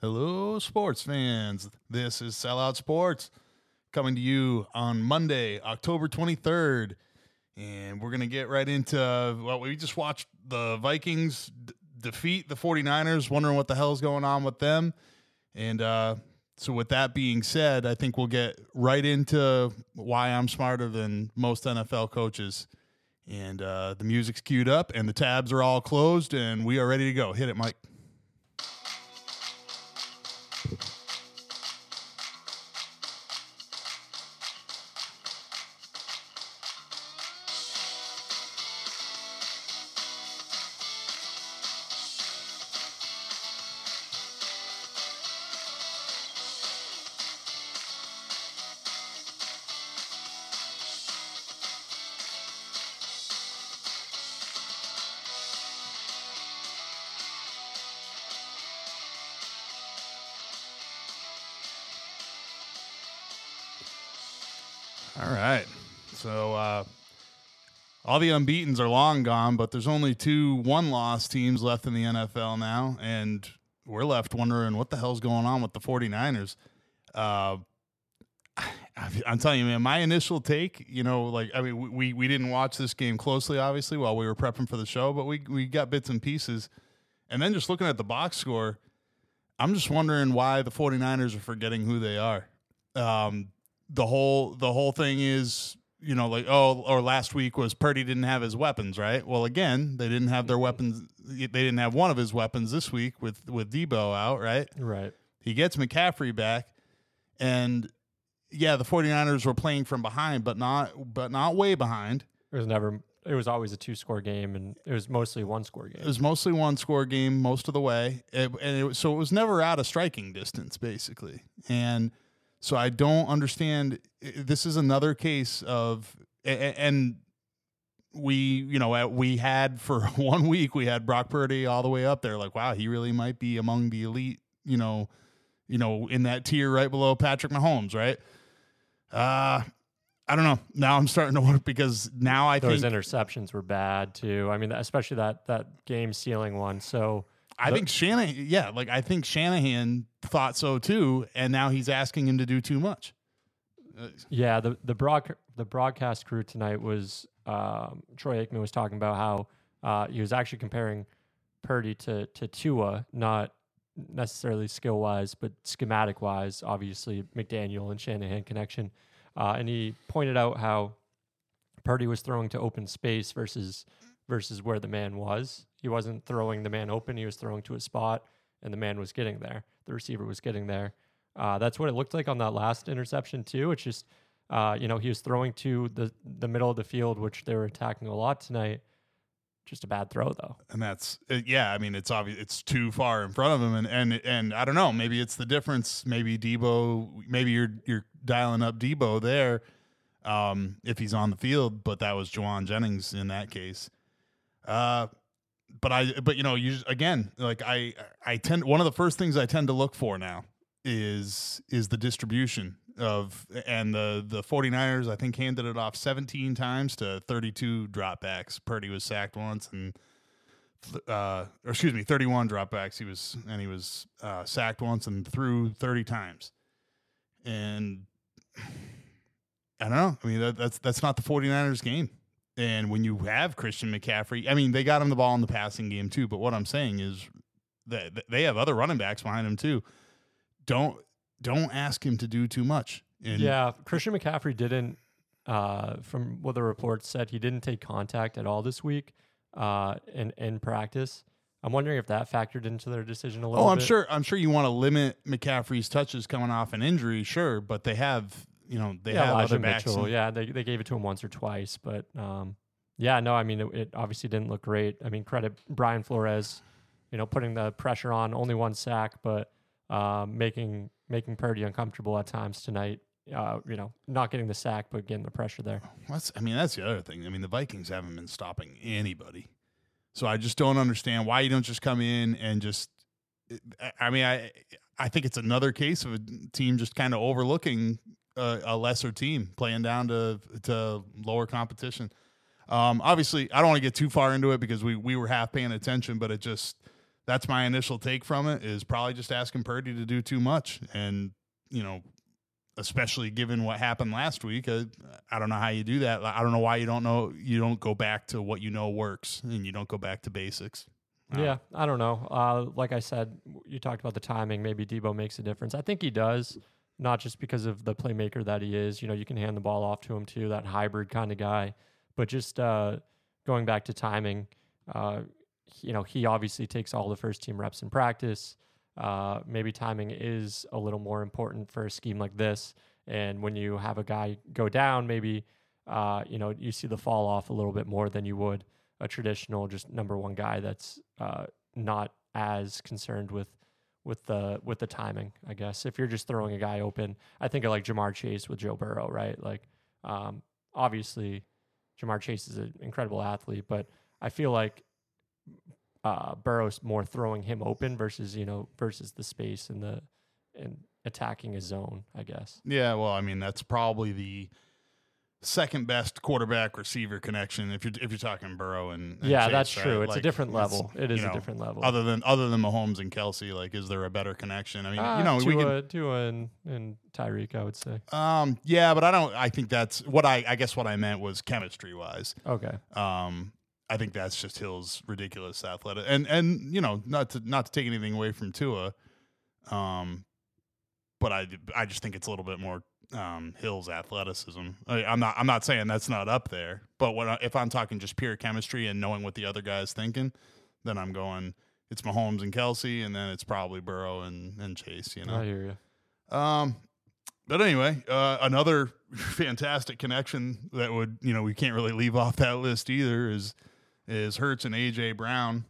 Hello, sports fans. This is Sellout Sports coming to you on Monday, October 23rd. And we're going to get right into, well, we just watched the Vikings d- defeat the 49ers, wondering what the hell's going on with them. And uh, so, with that being said, I think we'll get right into why I'm smarter than most NFL coaches. And uh, the music's queued up, and the tabs are all closed, and we are ready to go. Hit it, Mike. All the unbeatens are long gone, but there's only two one loss teams left in the NFL now. And we're left wondering what the hell's going on with the 49ers. Uh, I'm telling you, man, my initial take, you know, like, I mean, we, we didn't watch this game closely, obviously, while we were prepping for the show, but we, we got bits and pieces. And then just looking at the box score, I'm just wondering why the 49ers are forgetting who they are. Um, the whole the whole thing is you know like oh or last week was Purdy didn't have his weapons right well again they didn't have their mm-hmm. weapons they didn't have one of his weapons this week with with Debo out right Right. he gets McCaffrey back and yeah the 49ers were playing from behind but not but not way behind It was never. It was always a two-score game, and it was mostly one-score game. it was mostly one score game most of the way It- and it, was- so it was never out of striking distance basically and so i don't understand this is another case of and we you know we had for one week we had brock purdy all the way up there like wow he really might be among the elite you know you know in that tier right below patrick mahomes right uh I don't know. Now I'm starting to wonder because now I Those think those interceptions were bad too. I mean, especially that that game-sealing one. So I think Shanahan, yeah, like I think Shanahan thought so too, and now he's asking him to do too much. Yeah, the the broad the broadcast crew tonight was um, Troy Aikman was talking about how uh, he was actually comparing Purdy to to Tua, not necessarily skill wise, but schematic wise. Obviously, McDaniel and Shanahan connection, uh, and he pointed out how Purdy was throwing to open space versus versus where the man was. He wasn't throwing the man open; he was throwing to a spot, and the man was getting there. The receiver was getting there. Uh, that's what it looked like on that last interception too. It's just, uh, you know, he was throwing to the the middle of the field, which they were attacking a lot tonight. Just a bad throw though. And that's uh, yeah. I mean, it's obvious it's too far in front of him, and and and I don't know. Maybe it's the difference. Maybe Debo. Maybe you're you're dialing up Debo there, um, if he's on the field. But that was Jauan Jennings in that case. Uh, but I but you know you again like I I tend one of the first things I tend to look for now is is the distribution of and the the 49ers I think handed it off 17 times to 32 dropbacks. Purdy was sacked once and uh or excuse me 31 dropbacks he was and he was uh sacked once and threw 30 times. And I don't know. I mean that, that's that's not the 49ers game. And when you have Christian McCaffrey, I mean they got him the ball in the passing game too, but what I'm saying is that they have other running backs behind him too. Don't don't ask him to do too much. And yeah, Christian McCaffrey didn't. Uh, from what the reports said, he didn't take contact at all this week uh, in in practice. I'm wondering if that factored into their decision a little. Oh, I'm bit. sure. I'm sure you want to limit McCaffrey's touches coming off an injury, sure, but they have, you know, they yeah, have Elijah other backs. Mitchell. and- Yeah, they they gave it to him once or twice, but um, yeah, no, I mean it, it obviously didn't look great. I mean, credit Brian Flores, you know, putting the pressure on, only one sack, but um, making making Purdy uncomfortable at times tonight. Uh, you know, not getting the sack, but getting the pressure there. That's, I mean, that's the other thing. I mean, the Vikings haven't been stopping anybody, so I just don't understand why you don't just come in and just. I- I mean, I I think it's another case of a team just kind of overlooking a, a lesser team playing down to to lower competition. Um, obviously, I don't want to get too far into it because we we were half paying attention, but it just that's my initial take from it. Is probably just asking Purdy to do too much, and you know, especially given what happened last week, uh, I don't know how you do that. I don't know why you don't know you don't go back to what you know works and you don't go back to basics. Um, yeah, I don't know. Uh, like I said, you talked about the timing. Maybe Debo makes a difference. I think he does, not just because of the playmaker that he is. You know, you can hand the ball off to him too, that hybrid kind of guy. But just uh, going back to timing, uh, you know, he obviously takes all the first team reps in practice. Uh, maybe timing is a little more important for a scheme like this. And when you have a guy go down, maybe uh, you know you see the fall off a little bit more than you would a traditional just number one guy that's uh, not as concerned with with the with the timing. I guess if you're just throwing a guy open, I think of like Ja'Marr Chase with Joe Burrow, right? Like um, obviously Ja'Marr Chase is an incredible athlete, but I feel like uh, Burrow's more throwing him open versus you know versus the space and the and attacking his zone. I guess. Yeah, well, I mean that's probably the second best quarterback receiver connection if you're if you're talking Burrow and, and yeah, Chase, that's right? true. It's Like, a different level. It is you a different level. Other than other than Mahomes and Kelsey, like is there a better connection? I mean, Ah, you know, we can Tua, Tua and, and Tyreek, I would say. um yeah, but I don't I think that's what I I guess what I meant was chemistry wise. Okay. Um I think that's just Hill's ridiculous athletic and and you know, not to not to take anything away from Tua. Um but I I just think it's a little bit more um, Hill's athleticism. I, I'm not I'm not saying that's not up there, but I, if I'm talking just pure chemistry and knowing what the other guy's thinking, then I'm going it's Mahomes and Kelsey, and then it's probably Burrow and, and Chase. You know, I hear you. Um, but anyway, uh, another fantastic connection that would you know we can't really leave off that list either is is Hurts and AJ Brown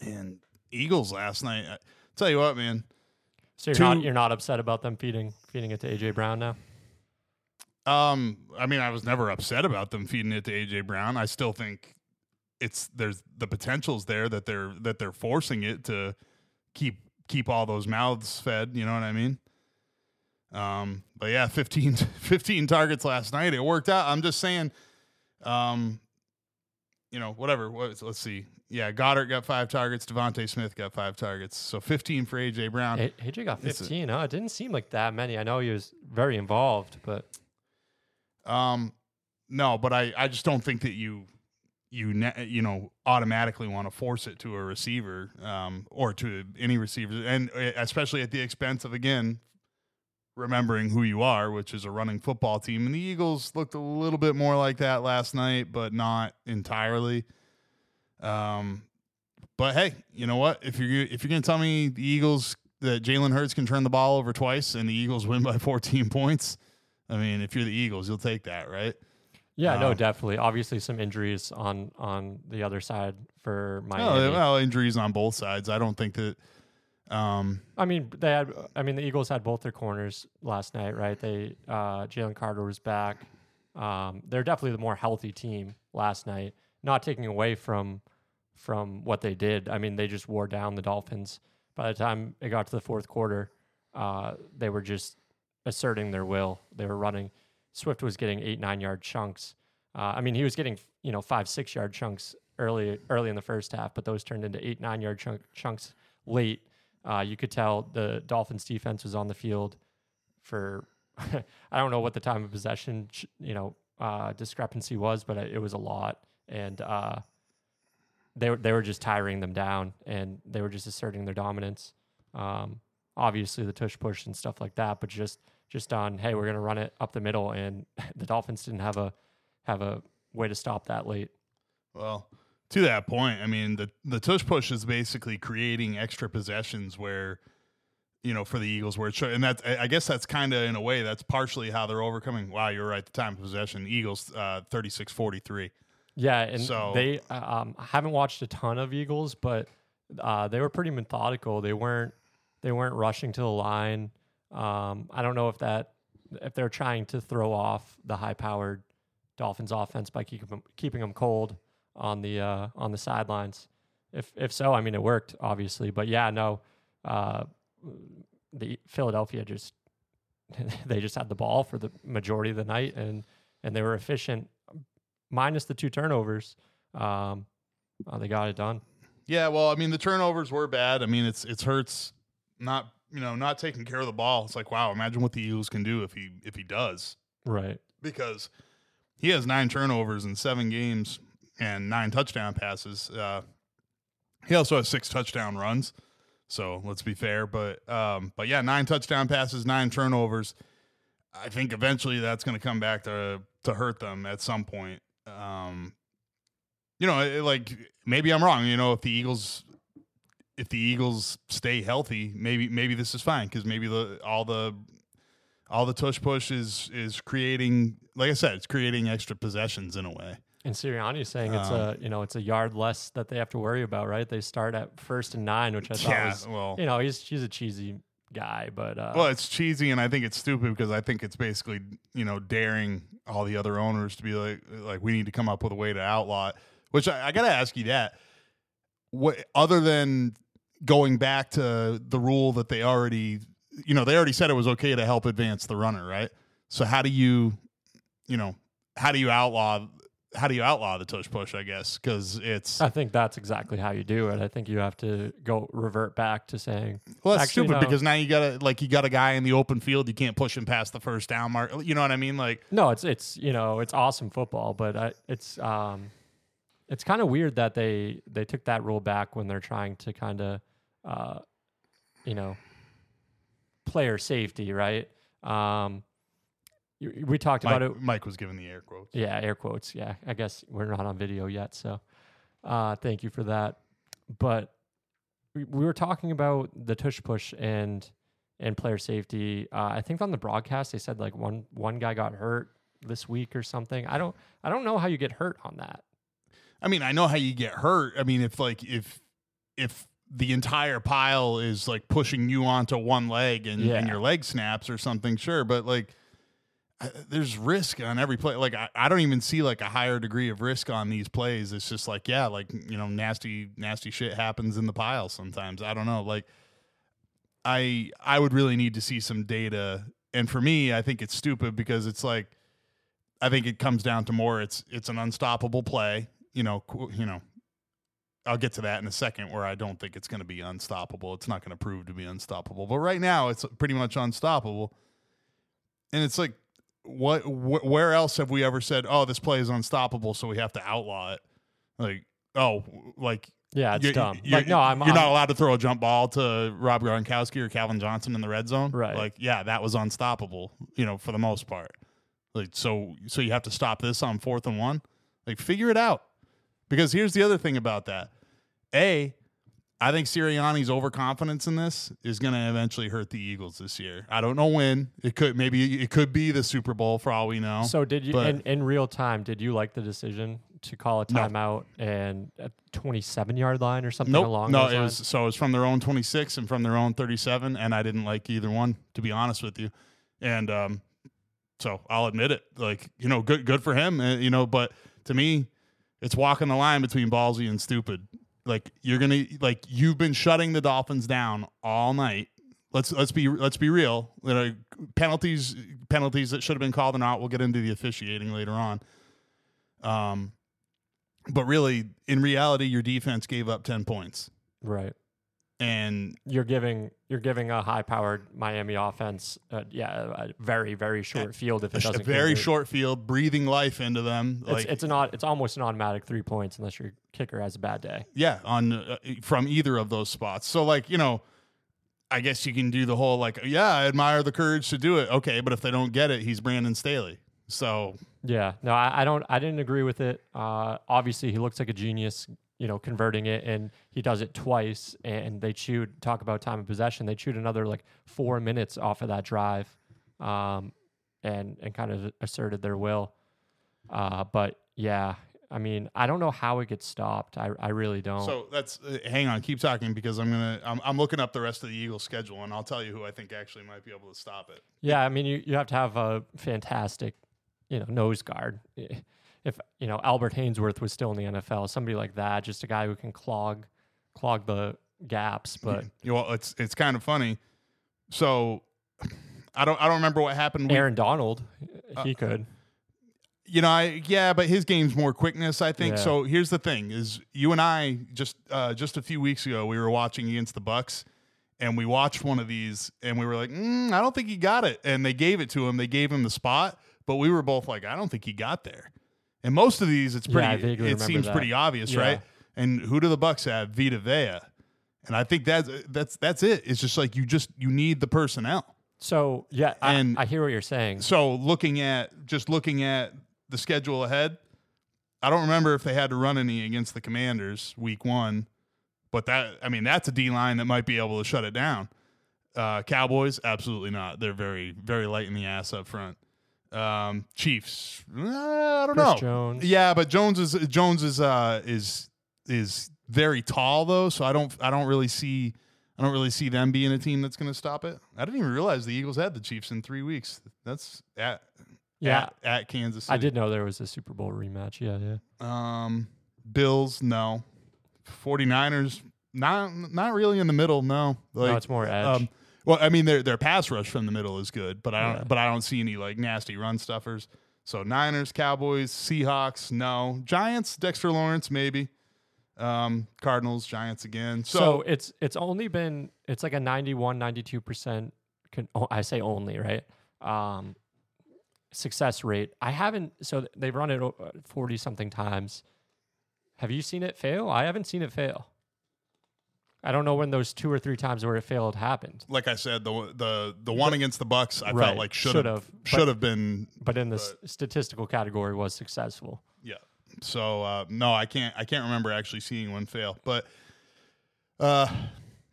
and Eagles last night. I, tell you what, man. So you're not you're not upset about them feeding feeding it to AJ Brown now? Um, I mean, I was never upset about them feeding it to AJ Brown. I still think it's there's the potential's there that they're that they're forcing it to keep keep all those mouths fed. You know what I mean? Um, but yeah, 15, 15 targets last night. It worked out. I'm just saying, um, you know, whatever. What, let's see. Yeah, Goedert got five targets. DeVonta Smith got five targets. So 15 for AJ Brown. A- AJ got It's a- 15. Huh? It didn't seem like that many. I know he was very involved, but Um, no, but I, I just don't think that you you ne- you know automatically want to force it to a receiver um, or to any receiver, and uh, especially at the expense of again remembering who you are, which is a running football team. And the Eagles looked a little bit more like that last night, but not entirely. Um, but hey, you know what? If you're if you're gonna tell me the Eagles that Jalen Hurts can turn the ball over twice and the Eagles win by 14 points, I mean, if you're the Eagles, you'll take that, right? yeah, no, Um, definitely. Obviously, some injuries on on the other side for Well, Miami. well, injuries on both sides. I don't think that. Um, I mean, they had. I mean, the Eagles had both their corners last night, right? They uh, Jalen Carter was back. Um, they're definitely the more healthy team last night. Not taking away from from what they did. I mean, they just wore down the Dolphins. By the time it got to the fourth quarter, uh, they were just asserting their will. They were running. Swift was getting eight nine yard chunks. Uh, I mean, he was getting you know five six yard chunks early early in the first half, but those turned into eight nine yard chunk, chunks late. Uh, you could tell the Dolphins defense was on the field for I don't know what the time of possession you know uh, discrepancy was, but it was a lot, and uh, they were they were just tiring them down, and they were just asserting their dominance. Um, obviously, the tush push and stuff like that, but just just on hey, we're gonna run it up the middle, and the Dolphins didn't have a have a way to stop that late. well, to that point, I mean, the the tush push is basically creating extra possessions where, you know, for the Eagles, where it's and that's I guess that's kind of in a way that's partially how they're overcoming. Wow, you're right. The time of possession, Eagles, uh, 36-43. Yeah, and So- they uh, um, I haven't watched a ton of Eagles, but uh, they were pretty methodical. They weren't they weren't rushing to the line. Um, I don't know if that if they're trying to throw off the high powered Dolphins offense by them, keeping them cold on the uh, on the sidelines. If if so, I mean it worked obviously, but yeah, no, uh, the Philadelphia just they just had the ball for the majority of the night and and they were efficient minus the two turnovers, um, uh, they got it done. Yeah, well, I mean, the turnovers were bad. I mean, it's it's Hurts not you know not taking care of the ball. It's like wow, imagine what the Eagles can do if he if he does Right. because he has nine turnovers in seven games and nine touchdown passes. Uh, he also has six touchdown runs. So let's be fair, but um, but yeah, nine touchdown passes, nine turnovers. I think eventually that's going to come back to to hurt them at some point. Um, you know, it- like maybe I'm wrong. You know, if the Eagles if the Eagles stay healthy, maybe maybe this is fine because maybe the all the all the tush push is is creating, like I said, it's creating extra possessions in a way. And Sirianni is saying it's a you know it's a yard less that they have to worry about, right? They start at first and nine, which I thought Yeah, was well- you know he's he's a cheesy guy, but uh, Well, it's cheesy, and I think it's stupid because I think it's basically you know daring all the other owners to be like like we need to come up with a way to outlaw it. Which I, I got to ask you that. What other than going back to the rule that they already you know they already said it was okay to help advance the runner, right? So how do you you know how do you outlaw how do you outlaw the tush push? I guess because it's I think that's exactly how you do it. I think you have to go revert back to saying Well, that's stupid no. because now you got to like you got a guy in the open field. You can't push him past the first down mark. You know what I mean? Like, No, it's it's you know it's awesome football, but I, it's um, it's kind of weird that they they took that rule back when they're trying to kind of, uh, you know, player safety, right? Um, you- we talked Mike, about it. Mike was giving the air quotes. Yeah, air quotes. Yeah, I guess we're not on video yet, so uh, thank you for that. But we, we were talking about the tush push and and player safety. Uh, I think on the broadcast they said like one one guy got hurt this week or something. I don't I don't know how you get hurt on that. I mean, I know how you get hurt. I mean, if like if if the entire pile is like pushing you onto one leg and, Yeah. and your leg snaps or something, sure. But like, There's risk on every play. Like, I, I don't even see like a higher degree of risk on these plays. It's just like, yeah, like you know, nasty nasty shit happens in the pile sometimes. I don't know. Like, I I would really need to see some data. And for me, I think it's stupid because it's like I think it comes down to more it's it's an unstoppable play. You know, you know. I'll get to that in a second where I don't think it's going to be unstoppable. It's not going to prove to be unstoppable. But right now it's pretty much unstoppable. And it's like what wh- where else have we ever said, "Oh, this play is unstoppable, so we have to outlaw it?" Like, oh, like Yeah, it's you're, dumb. You're, like no, I'm, you're I'm not allowed to throw a jump ball to Rob Gronkowski or Calvin Johnson in the red zone. Right. Like, yeah, that was unstoppable. You know, for the most part. Like, so so you have to stop this on fourth and one. Like, figure it out. Because here's the other thing about that. A, I think Sirianni's overconfidence in this is going to eventually hurt the Eagles this year. I don't know when. It could maybe it could be the Super Bowl for all we know. So did you in, in real time? Did you like the decision to call a No. timeout and a 27 yard line or something Nope. along no, those it lines? was so it was from their own 26 and from their own 37, and I didn't like either one, to be honest with you. And um, so I'll admit it. Like you know, good good for him. uh, you know, but to me, it's walking the line between ballsy and stupid. Like you're gonna like you've been shutting the Dolphins down all night. Let's let's be let's be real. You know, penalties penalties that should have been called or not. We'll get into the officiating later on. Um, but really, in reality, your defense gave up ten points, right. And You're giving you're giving a high powered Miami offense, uh, yeah, a very very short field if a, it a doesn't very convert. short field, breathing life into them. It's, Like it's an odd, it's almost an automatic three points unless your kicker has a bad day. yeah, on uh, from either of those spots. So like you know, I guess you can do the whole like yeah, I admire the courage to do it. Okay, but if they don't get it, he's Brandon Staley. So Yeah, no, I, I don't, I didn't agree with it. Uh, obviously, he looks like a genius, you know, converting it, and he does it twice. And they chewed. Talk about time of possession. They chewed another like four minutes off of that drive, um, and and kind of asserted their will. Uh, but yeah, I mean, I don't know how it gets stopped. I, I really don't. so that's uh, hang on, keep talking because I'm gonna I'm, I'm looking up the rest of the Eagles schedule and I'll tell you who I think actually might be able to stop it. Yeah, I mean, you, you have to have a fantastic, you know, nose guard. If you know Albert Haynesworth was still in the NFL, somebody like that, just a guy who can clog, clog the gaps. But You know, well, it's it's kind of funny. So I don't I don't remember what happened. We- Aaron Donald, he Uh, could. You know, I yeah, but his game's more quickness, I think. Yeah. So here's the thing: is you and I just uh, just a few weeks ago we were watching against the Bucks, and we watched one of these, and we were like, mm, I don't think he got it, and they gave it to him. They gave him the spot, but we were both like, I don't think he got there. And most of these, it's Yeah, I pretty. vaguely it remember seems that. pretty obvious, Yeah. right? And who do the Bucks have? Vita Vea, and I think that's that's that's it. It's just like you just you need the personnel. So yeah, I, And- I hear what you're saying. So looking at just looking at the schedule ahead, I don't remember if they had to run any against the Commanders week one, but that I mean that's a D line that might be able to shut it down. Uh, Cowboys, absolutely not. They're very very light in the ass up front. Um, Chiefs, uh, I don't Chris know. Jones. Yeah, but Jones is Jones is uh is is very tall though, so I don't I don't really see I don't really see them being a team that's going to stop it. I didn't even realize the Eagles had the Chiefs in three weeks. That's at Yeah, at, at Kansas City. I did know there was a Super Bowl rematch. Yeah, yeah. Um, Bills, no. 49ers, not not really in the middle. No, like no, it's more edge. um, well, I mean their their pass rush from the middle is good, but I don't Yeah. but I don't see any like nasty run stuffers. So Niners, Cowboys, Seahawks, no. Giants, Dexter Lawrence, maybe. Um, Cardinals, Giants again. so, So, it's it's only been it's like a 91 92 percent oh, i say only right um success rate i haven't so they've run it 40 something times have you seen it fail i haven't seen it fail i don't know when those two or three times where it failed happened like I said, the the the one against the Bucks, I Right, felt like should have but- should have been but in the s statistical category was successful Yeah. So uh, no, I can't. I can't remember actually seeing one fail. But uh,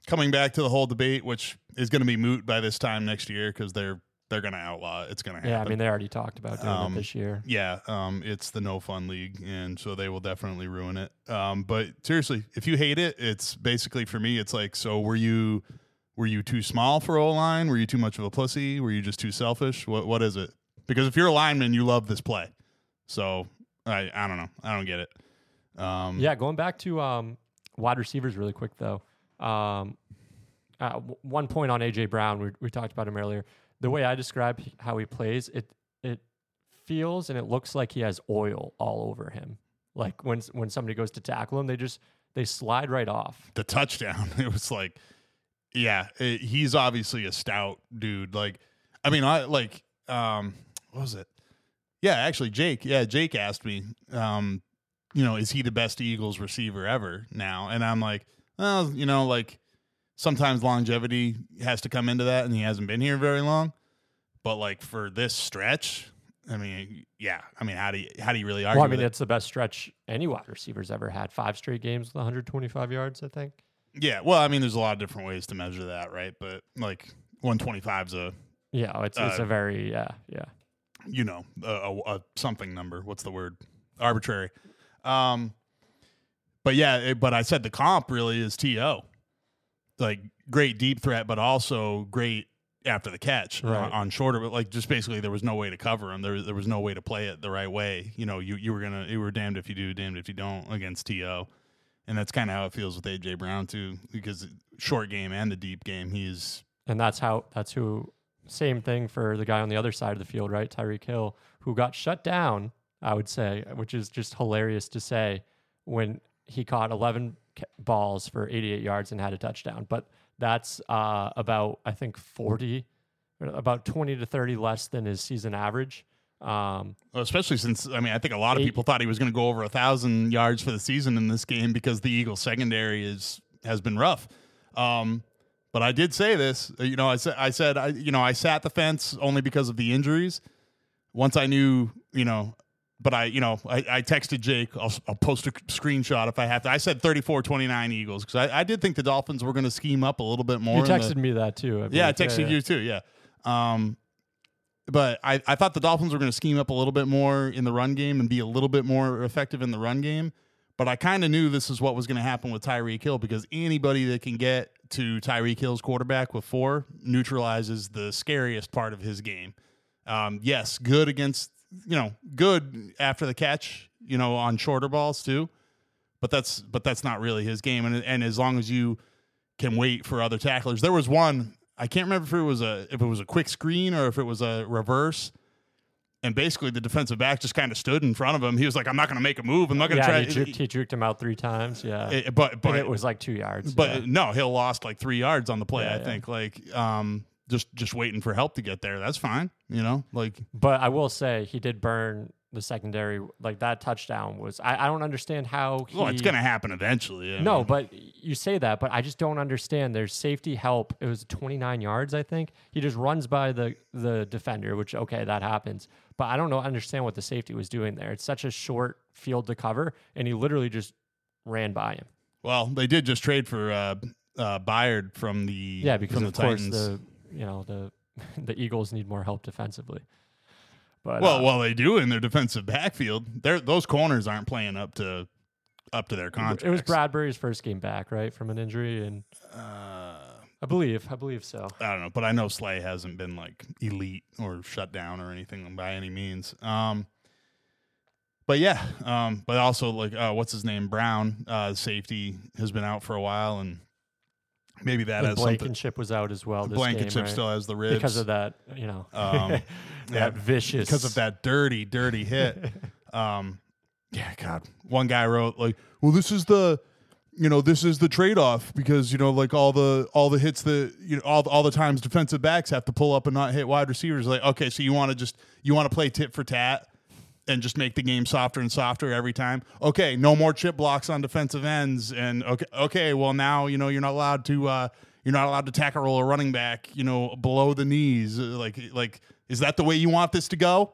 coming back to the whole debate, which is going to be moot by this time next year because they're they're going to outlaw it. It's going to happen. yeah i mean they already talked about doing Um, it this year yeah, um, it's the no fun league, and so they will definitely ruin it. Um, but seriously, if you hate it, it's basically for me. It's like, so were you were you too small for O line? Were you too much of a pussy? Were you just too selfish? What what is it? Because if you're a lineman, you love this play. So I I don't know. I don't get it. Um, Yeah, going back to um, wide receivers really quick though. Um, uh, w- one point on AJ Brown, we, we talked about him earlier. The way I describe how he plays, it it feels and it looks like he has oil all over him. Like when when somebody goes to tackle him, they just they slide right off. the touchdown. It was like, yeah, it, he's obviously a stout dude. Like, I mean, I like, um, what was it? Yeah, actually, Jake. Yeah, Jake asked me, um, you know, is he the best Eagles receiver ever now? And I'm like, well, you know, like sometimes longevity has to come into that, and he hasn't been here very long. But like for this stretch, I mean, yeah, I mean, how do you how do you really argue? Well, I mean, it? it's the best stretch any wide receiver's ever had. Five straight games with 125 yards, I think. Yeah, well, I mean, there's a lot of different ways to measure that, right? But like 125 is a, Yeah, it's it's Uh, a very yeah yeah. you know, a, a, a something number. What's the word? Arbitrary. Um, but yeah, it, but I said the comp really is T.O., like great deep threat, but also great after the catch Right. on, on shorter. But like just basically, there was no way to cover him. There there was no way to play it the right way. You know, you you were gonna you were damned if you do, damned if you don't against To. And that's kind of how it feels with AJ Brown too, because short game and the deep game, he's And that's how that's who same thing for the guy on the other side of the field, right? Tyreek Hill, who got shut down, I would say, which is just hilarious to say when he caught 11 ca- balls for 88 yards and had a touchdown. But that's uh, about I think 40 about 20 to 30 less than his season average. Um, Well, especially since I mean, I think a lot of Eight- people thought he was going to go over a thousand yards for the season in this game because the Eagles secondary is has been rough. Um, but I did say this, uh, you know, I said I said I you know I sat the fence only because of the injuries. Once I knew, you know, but I you know I, I texted Jake. I'll, I'll post a screenshot if I have to. I said 34-29 Eagles because I, I did think the Dolphins were going to scheme up a little bit more. you in the- texted me that too. I yeah, I texted you too. Yeah. Um, but I, I thought the Dolphins were going to scheme up a little bit more in the run game and be a little bit more effective in the run game. But I kind of knew this is what was going to happen with Tyreek Hill because anybody that can get to Tyreek Hill's quarterback with four neutralizes the scariest part of his game. Um, yes, good against, you know, good after the catch, you know, on shorter balls too. But that's but that's not really his game. And and as long as you can wait for other tacklers. There was one I can't remember if it was a if it was a quick screen or if it was a reverse, and basically the defensive back just kind of stood in front of him. He was like, "I'm not going to make a move. I'm not going to Yeah, try." he juked, he juked him out three times. Yeah, Eh, but but but it was like two yards. but yeah. no, Hill lost like three yards on the play. Yeah, I think like um just just waiting for help to get there. That's fine. You know, like But I will say he did burn the secondary. Like that touchdown was. I, I don't understand how. He, well, it's going to happen eventually. I No, mean, but you say that, but I just don't understand. There's safety help. It was 29 yards, I think. He just runs by the the defender, which okay, that happens. But I don't know understand what the safety was doing there. It's such a short field to cover, and he literally just ran by him. well, they did just trade for uh uh Byard from the Yeah, because from of the course the you know the the Eagles need more help defensively. But well, uh, well, they do in their defensive backfield. They're, those corners aren't playing up to up to their contracts. it was Bradberry's first game back, right, from an injury, and Uh, I believe I believe so. I don't know, but I know Slay hasn't been like elite or shut down or anything by any means. Um, but yeah, um, but also like uh, what's his name Brown, uh, safety has been out for a while, and maybe that has something. Blankenship was out as well. Blankenship game, right? still has the ribs because of that, you know, Um, that vicious because of that dirty, dirty hit. um, yeah, God, one guy wrote like, "Well, this is the." You know, this is the trade-off because you know, like all the all the hits that you know, all all the times defensive backs have to pull up and not hit wide receivers. Like, okay, so you want to just you want to play tit for tat and just make the game softer and softer every time. Okay, no more chip blocks on defensive ends, and okay, okay, well now you know you're not allowed to uh, you're not allowed to tackle roll a running back, you know, below the knees. Uh, Like, like is that the way you want this to go?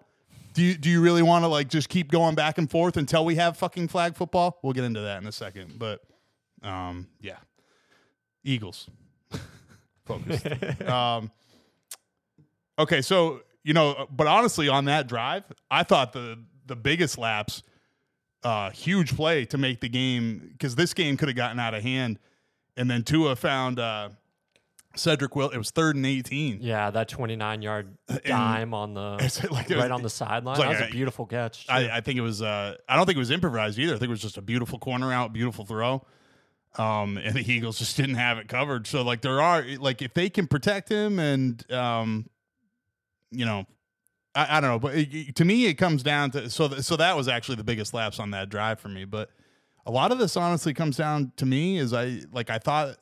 Do you do you really want to like just keep going back and forth until we have fucking flag football? We'll get into that in a second, but um, yeah, Eagles focused. um, okay, so you know, but honestly, on that drive, I thought the the biggest laps, uh, huge play to make the game because this game could have gotten out of hand, and then Tua found uh, Cedric Will. It was third and eighteen. Yeah, that 29 yard dime on the like it was- right on the sideline. like that was a- a beautiful catch. I, I think it was. Uh, I don't think it was improvised either. I think it was just a beautiful corner out, beautiful throw. Um, and the Eagles just didn't have it covered. So like there are like if they can protect him and um, you know, I, I don't know, but it, to me it comes down to so th- so that was actually the biggest lapse on that drive for me. But a lot of this honestly comes down to me is I like I thought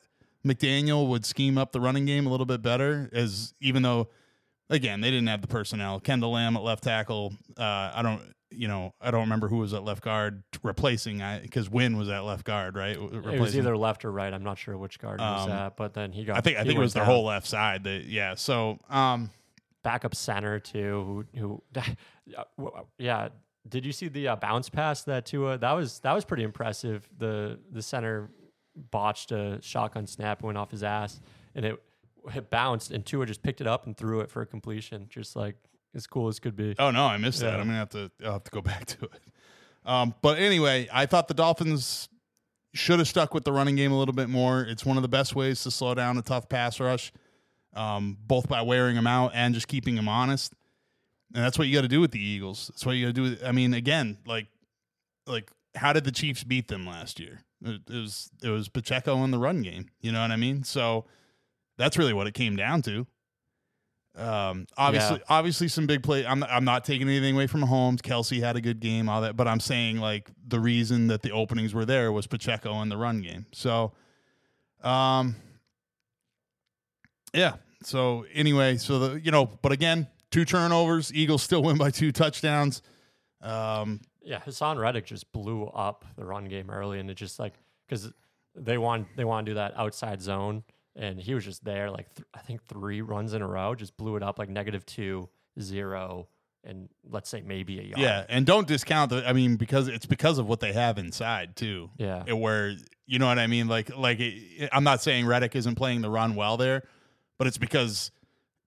McDaniel would scheme up the running game a little bit better as even though again they didn't have the personnel. Kendall Lamm at left tackle. Uh, I don't you know I don't remember who was at left guard replacing I because Wynn was at left guard right. it was either left or right. I'm not sure which guard he was Um, at, but then he got. I think I think it was their down. whole left side. That yeah. So um backup center too. Who, who yeah. Did you see the uh, bounce pass that Tua? That was that was pretty impressive. The the center botched a shotgun snap, went off his ass, and it it bounced, and Tua just picked it up and threw it for a completion, just like as cool as could be. Oh no, I missed that. I'm gonna have to. I'll have to go back to it. Um, but anyway, I thought the Dolphins should have stuck with the running game a little bit more. It's one of the best ways to slow down a tough pass rush, um, both by wearing them out and just keeping them honest. And that's what you got to do with the Eagles. That's what you got to do. With, I mean, again, like, like how did the Chiefs beat them last year? It, it was it was Pacheco in the run game. You know what I mean? So that's really what it came down to. Um, obviously, obviously, some big play. I'm I'm not taking anything away from Holmes. Kelsey had a good game, all that, but I'm saying like the reason that the openings were there was Pacheco in the run game. So, um, yeah. So anyway, so the you know, but again, two turnovers. Eagles still win by two touchdowns. Um, Yeah, Haason Reddick just blew up the run game early, and it just like because they want they want to do that outside zone, and he was just there like th- I think three runs in a row, just blew it up like negative two, zero, and let's say maybe a yard. yeah, and don't discount the. I mean, because it's because of what they have inside too. yeah, it- where you know what I mean. Like, like it, I'm not saying Reddick isn't playing the run well there, but it's because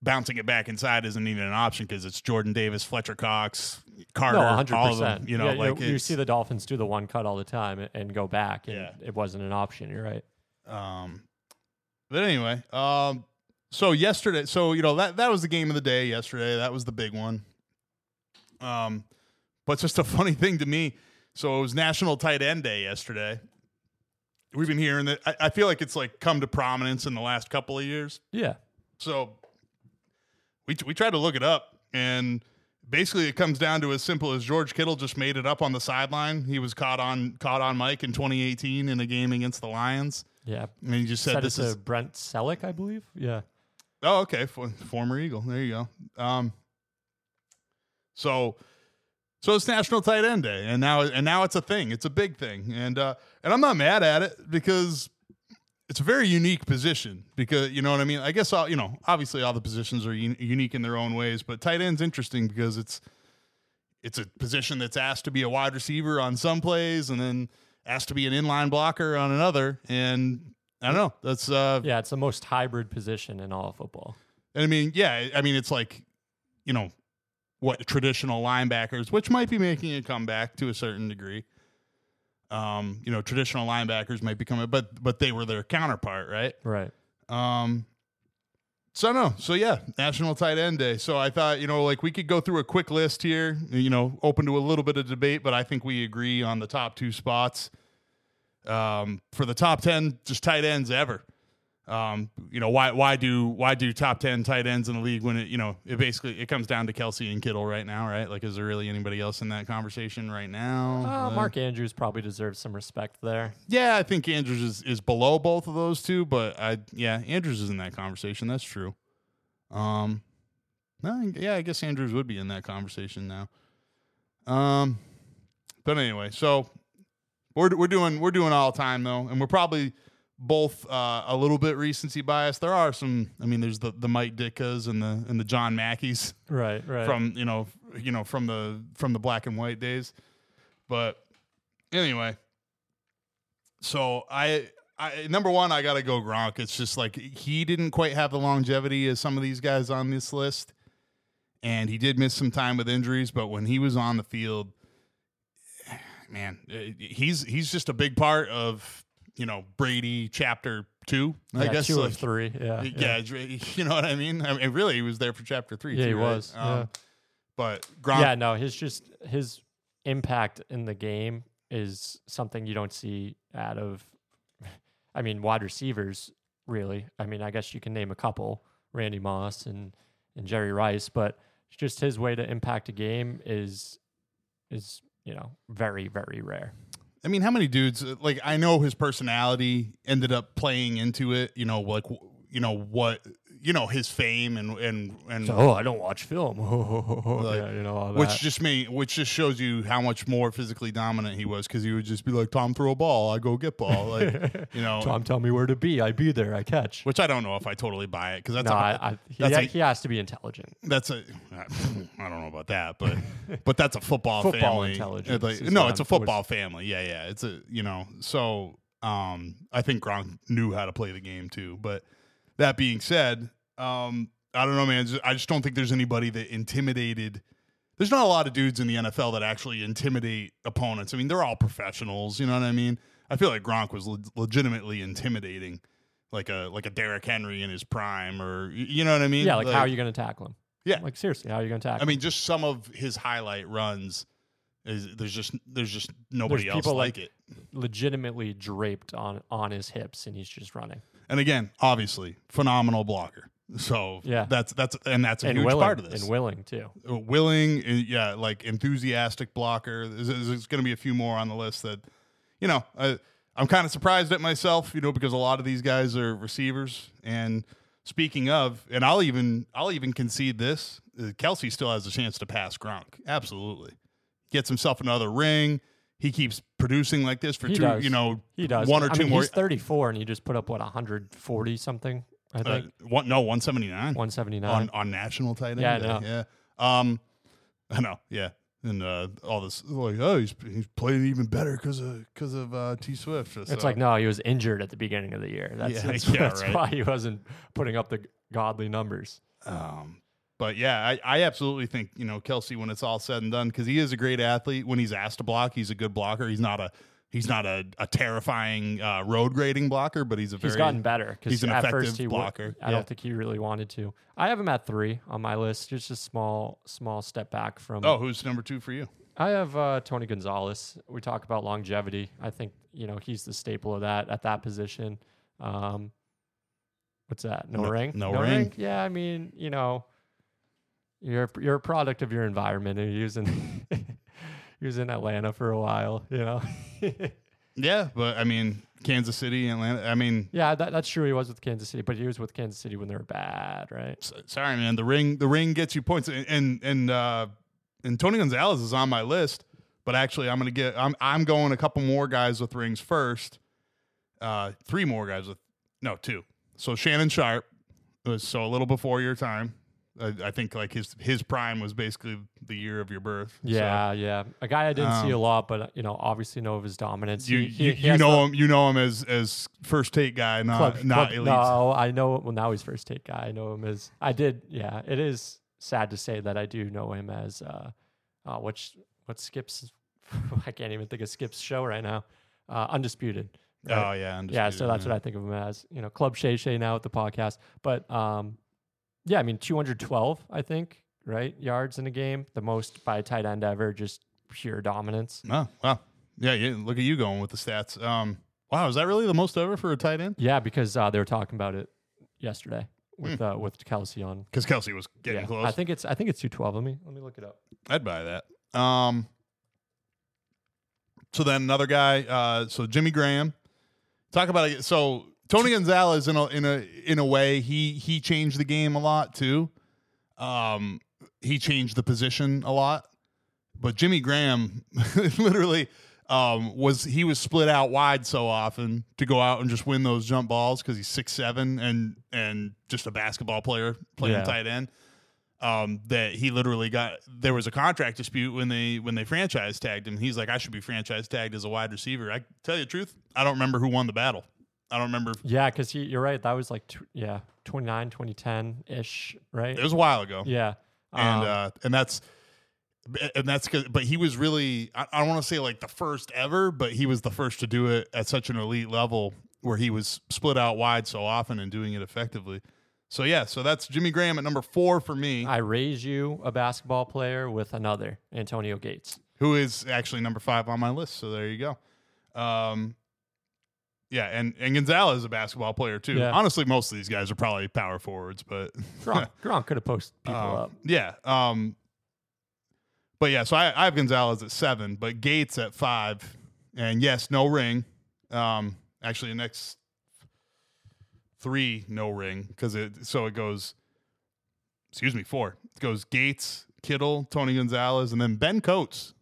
bouncing it back inside isn't even an option because it's Jordan Davis, Fletcher Cox, Carter, no, hundred all of percent. them. You know, yeah, like you, you see the Dolphins do the one cut all the time and, and go back, and Yeah. it wasn't an option. You're right. Um, but anyway, um, so yesterday, so you know that that was the game of the day yesterday. That was the big one. Um, but just a funny thing to me. So it was National Tight End Day yesterday. We've been hearing that. I, I feel like it's like come to prominence in the last couple of years. Yeah, So we we tried to look it up, and basically it comes down to as simple as George Kittle just made it up on the sideline. He was caught on caught on mic in 2018 in a game against the Lions, Yeah. and he just said, Said "This to is Brent Celek, I believe. Yeah. oh okay, for, former Eagle. There you go." Um, so so it's National Tight End Day, and now and now it's a thing. It's a big thing, and uh, and I'm not mad at it because it's a very unique position because you know what I mean. I guess all you know, obviously all the positions are un- unique in their own ways, but tight end's interesting because it's it's a position that's asked to be a wide receiver on some plays, and then asked to be an inline blocker on another. And I don't know. That's uh, Yeah, it's the most hybrid position in all of football. and I mean, yeah, I mean, it's like, you know, what traditional linebackers, which might be making a comeback to a certain degree. Um, you know, traditional linebackers might become, but but they were their counterpart, right? Right. Um, so no, so yeah, National Tight End Day. So I thought, you know, like we could go through a quick list here, you know, open to a little bit of debate, but I think we agree on the top two spots. Um, for the top ten, just tight ends ever. Um, you know, why why do why do top ten tight ends in the league when it you know it basically it comes down to Kelsey and Kittle right now, right? Like, is there really anybody else in that conversation right now? Uh, Uh, Mark Andrews probably deserves some respect there. yeah, I think Andrews is, is below both of those two, but I yeah, Andrews is in that conversation. That's true. Um, no, yeah, I guess Andrews would be in that conversation now. Um, but anyway, so we're we're doing we're doing all time though, and we're probably both uh, a little bit recency bias. There are some. I mean, there's the the Mike Ditkas and the and the John Mackeys Right. Right. from you know you know from the from the black and white days but anyway so i i number one i gotta go gronk it's just like he didn't quite have the longevity as some of these guys on this list and he did miss some time with injuries but when he was on the field man eh, he's he's just a big part of you know brady chapter two i guess two like, of three. Yeah. yeah, it's- you know what I mean. I mean, really, he was there for chapter three. Yeah, too, he right? was, Um, yeah. But Gronk, Yeah, no, his just his impact in the game is something you don't see out of I mean, wide receivers, really. I mean, I guess you can name a couple, Randy Moss and and Jerry Rice, but just his way to impact a game is is, you know, very, very rare. I mean, how many dudes? uh, Like, I know his personality ended up playing into it. You know, like you know what, you know his fame and and and oh, I don't watch film. Like, yeah, you know, which just made which just shows you how much more physically dominant he was because he would just be like, "Tom, throw a ball, I go get ball," like you know. Tom, tell me where to be. I be there. I catch. which I don't know if I totally buy it because that's no, a, I, I, he, that's a- he has to be intelligent. that's a I don't know about that, but but that's a football, Football family. intelligence Like, no, it's a I'm- football family. Yeah, yeah. It's a you know. So um, I think Gronk knew how to play the game too. But that being said, um, I don't know, man. I just don't think there's anybody that intimidated. There's not a lot of dudes in the NFL that actually intimidate opponents. I mean, they're all professionals. You know what I mean? I feel like Gronk was le- legitimately intimidating, like a like a Derrick Henry in his prime, or you know what I mean? Yeah, like, how are you going to tackle him? Yeah. Like seriously, how are you going to tackle? I mean, just some of his highlight runs. Is there's just there's just nobody There's else people like like- it. legitimately draped on on his hips and he's just running. And again, obviously, phenomenal blocker. So Yeah. that's that's and that's a and huge willing, part of this. and willing too. Uh, willing, uh, yeah, like enthusiastic blocker. There's, there's going to be a few more on the list that, you know, I, I'm kind of surprised at myself, you know, because a lot of these guys are receivers. And speaking of, and I'll even I'll even concede this: uh, Kelsey still has a chance to pass Gronk. Absolutely, gets himself another ring. He keeps producing like this for He two, does. you know, He does one or I two mean, more. He's 34 and he just put up what 140 something. I uh, think one, no, 179 179. on on national tight end. Yeah, I know. Yeah. Um, I know. Yeah. And uh, all this like, oh, he's he's playing even better because of because of uh, T Swift. it's like no, he was injured at the beginning of the year. That's, Yeah, that's, yeah, that's right. why he wasn't putting up the godly numbers. Um, but yeah, I, I absolutely think you know Kelsey when it's all said and done because he is a great athlete. When he's asked to block, he's a good blocker. He's not a he's not a, a terrifying uh, road grading blocker, but he's a very He's gotten better because he's an at effective first he blocker. I Yeah. don't think he really wanted to. I have him at three on my list. Just a small, small step back from. Oh, who's number two for you? I have uh, Tony Gonzalez. We talk about longevity. I think you know he's the staple of that at that position. Um, what's that? No, No- ring. no ring. Yeah, I mean, you know, you're you're a product of your environment, and he was in he was in Atlanta for a while. You know. Yeah, but I mean, Kansas City, Atlanta. I mean, yeah, that, that's true. He was with Kansas City, but he was with Kansas City when they were bad, right? s- sorry, man. The ring, the ring gets you points, and and and, uh, and Tony Gonzalez is on my list. But actually, I'm gonna get. I'm I'm going a couple more guys with rings first. Uh, three more guys with no two. So Shannon Sharpe was so a little before your time. I, I think like his his prime was basically the year of your birth. So Yeah, yeah. A guy I didn't see a Um, lot, but you know, obviously know of his dominance. you He- you, he you know him you know him as as first take guy, not club- not club- elite. No, I know. Well, now he's first take guy. I know him as. I did. Yeah, it is sad to say that I do know him as. Uh, uh which what Skips? I can't even think of Skip's show right now. Uh, Undisputed. right? Oh yeah, yeah, so that's what I think of him as. You know, Club Shay Shay now at the podcast. But um, yeah, I mean, 212, I think, right? Yards in a game, the most by a tight end ever, just pure dominance. Oh wow, yeah, yeah. Look at you going with the stats. Um, wow, is that really the most ever for a tight end? Yeah, because uh, they were talking about it yesterday with uh, with Kelce on. Because Kelce was Hmm. getting Yeah, close. I think it's I think it's 212. Let me let me look it up. I'd buy that. Um, so then another guy, uh, so Jimmy Graham. Talk about it. So Tony Gonzalez, in a in a in a way, he he changed the game a lot too. Um, he changed the position a lot, but Jimmy Graham, literally, um, was he was split out wide so often to go out and just win those jump balls because he's six seven and and just a basketball player playing Yeah. tight end um, that he literally got there was a contract dispute when they when they franchise tagged him. He's like, I should be franchise tagged as a wide receiver. I tell you the truth, I don't remember who won the battle. I don't remember. Yeah, because you're right. That was like tw- yeah, 29, 2010 ish, right? It was a while ago, yeah, and Um, uh, and that's and that's cause, but he was really I, I don't want to say like the first ever, but he was the first to do it at such an elite level where he was split out wide so often and doing it effectively. So yeah, so that's Jimmy Graham at number four for me, I raise you a basketball player with another Antonio Gates. who is actually number five on my list. So there you go. Um, yeah, and and Gonzalez is a basketball player too. Yeah. Honestly, most of these guys are probably power forwards, but Gronk, Gronk could have posted people um, up. Yeah. Um, but yeah, so I, I have Gonzalez at seven, but Gates at five, and yes, no ring. Um, actually, the next three no ring because it so it goes. Excuse me, four. It goes Gates, Kittle, Tony Gonzalez, and then Ben Coates.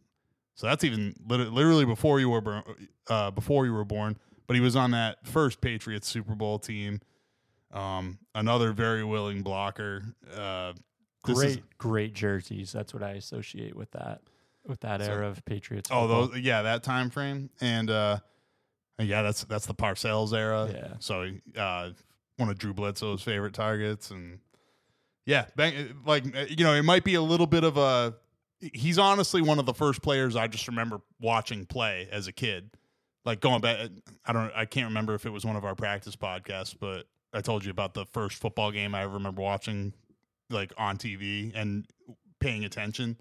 So that's even literally before you were uh, before you were born. But he was on that first Patriots Super Bowl team. Um, another very willing blocker. Uh, Great, is- great jerseys. That's what I associate with that with that So- era of Patriots. Oh, those yeah, that time frame, and uh, yeah, that's that's the Parcells era. Yeah. So uh, one of Drew Bledsoe's favorite targets, and yeah, bang, like uh, you know, it might be a little bit of a. He's honestly one of the first players I just remember watching play as a kid. Like going back, I don't, I can't remember if it was one of our practice podcasts, but I told you about the first football game I ever remember watching, like on TV and paying attention.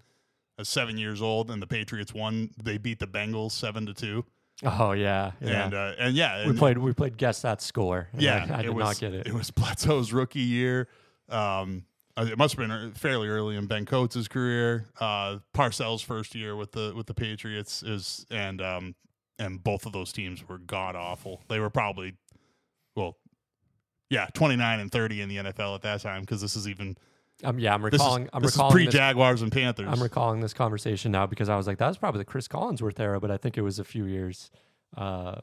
I was seven years old, and the Patriots won. They beat the Bengals seven to two, oh yeah, yeah. and uh, and yeah, we played we played guess that score. yeah, I, I did was, not get it. It was Bledsoe's rookie year. Um, uh, it must have been fairly early in Ben Coates' career. Uh, Parcells' first year with the with the Patriots is, and um, and both of those teams were god awful. They were probably, well, yeah, twenty nine and thirty in the NFL at that time because this is even Um, yeah, I'm this is, recalling. I'm this is recalling pre Jaguars and Panthers. I'm recalling this conversation now because I was like, that was probably the Chris Collinsworth era, but I think it was a few years uh,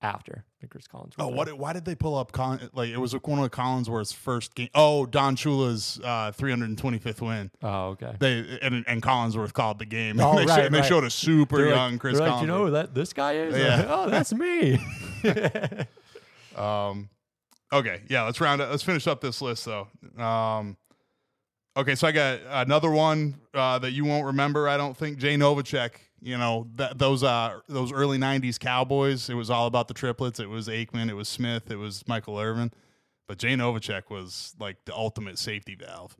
after the Chris Collinsworth. Oh, what? Why did they pull up? Colin, like it was one of Collinsworth's first game. Oh, Don Shula's uh, 325th win. Oh, okay. They and, and Collinsworth called the game. Oh, they, right, showed, and they showed a super They're like- young Chris they're Collinsworth. you know who that this guy is? Yeah. oh, that's me. Um, okay, yeah, let's round it. Let's finish up this list though. Um, okay, so I got another one uh, that you won't remember. I don't think Jay Novacek. You know that those uh those early '90s Cowboys. It was all about the triplets. It was Aikman. It was Smith. It was Michael Irvin. But Jay Novacek was like the ultimate safety valve.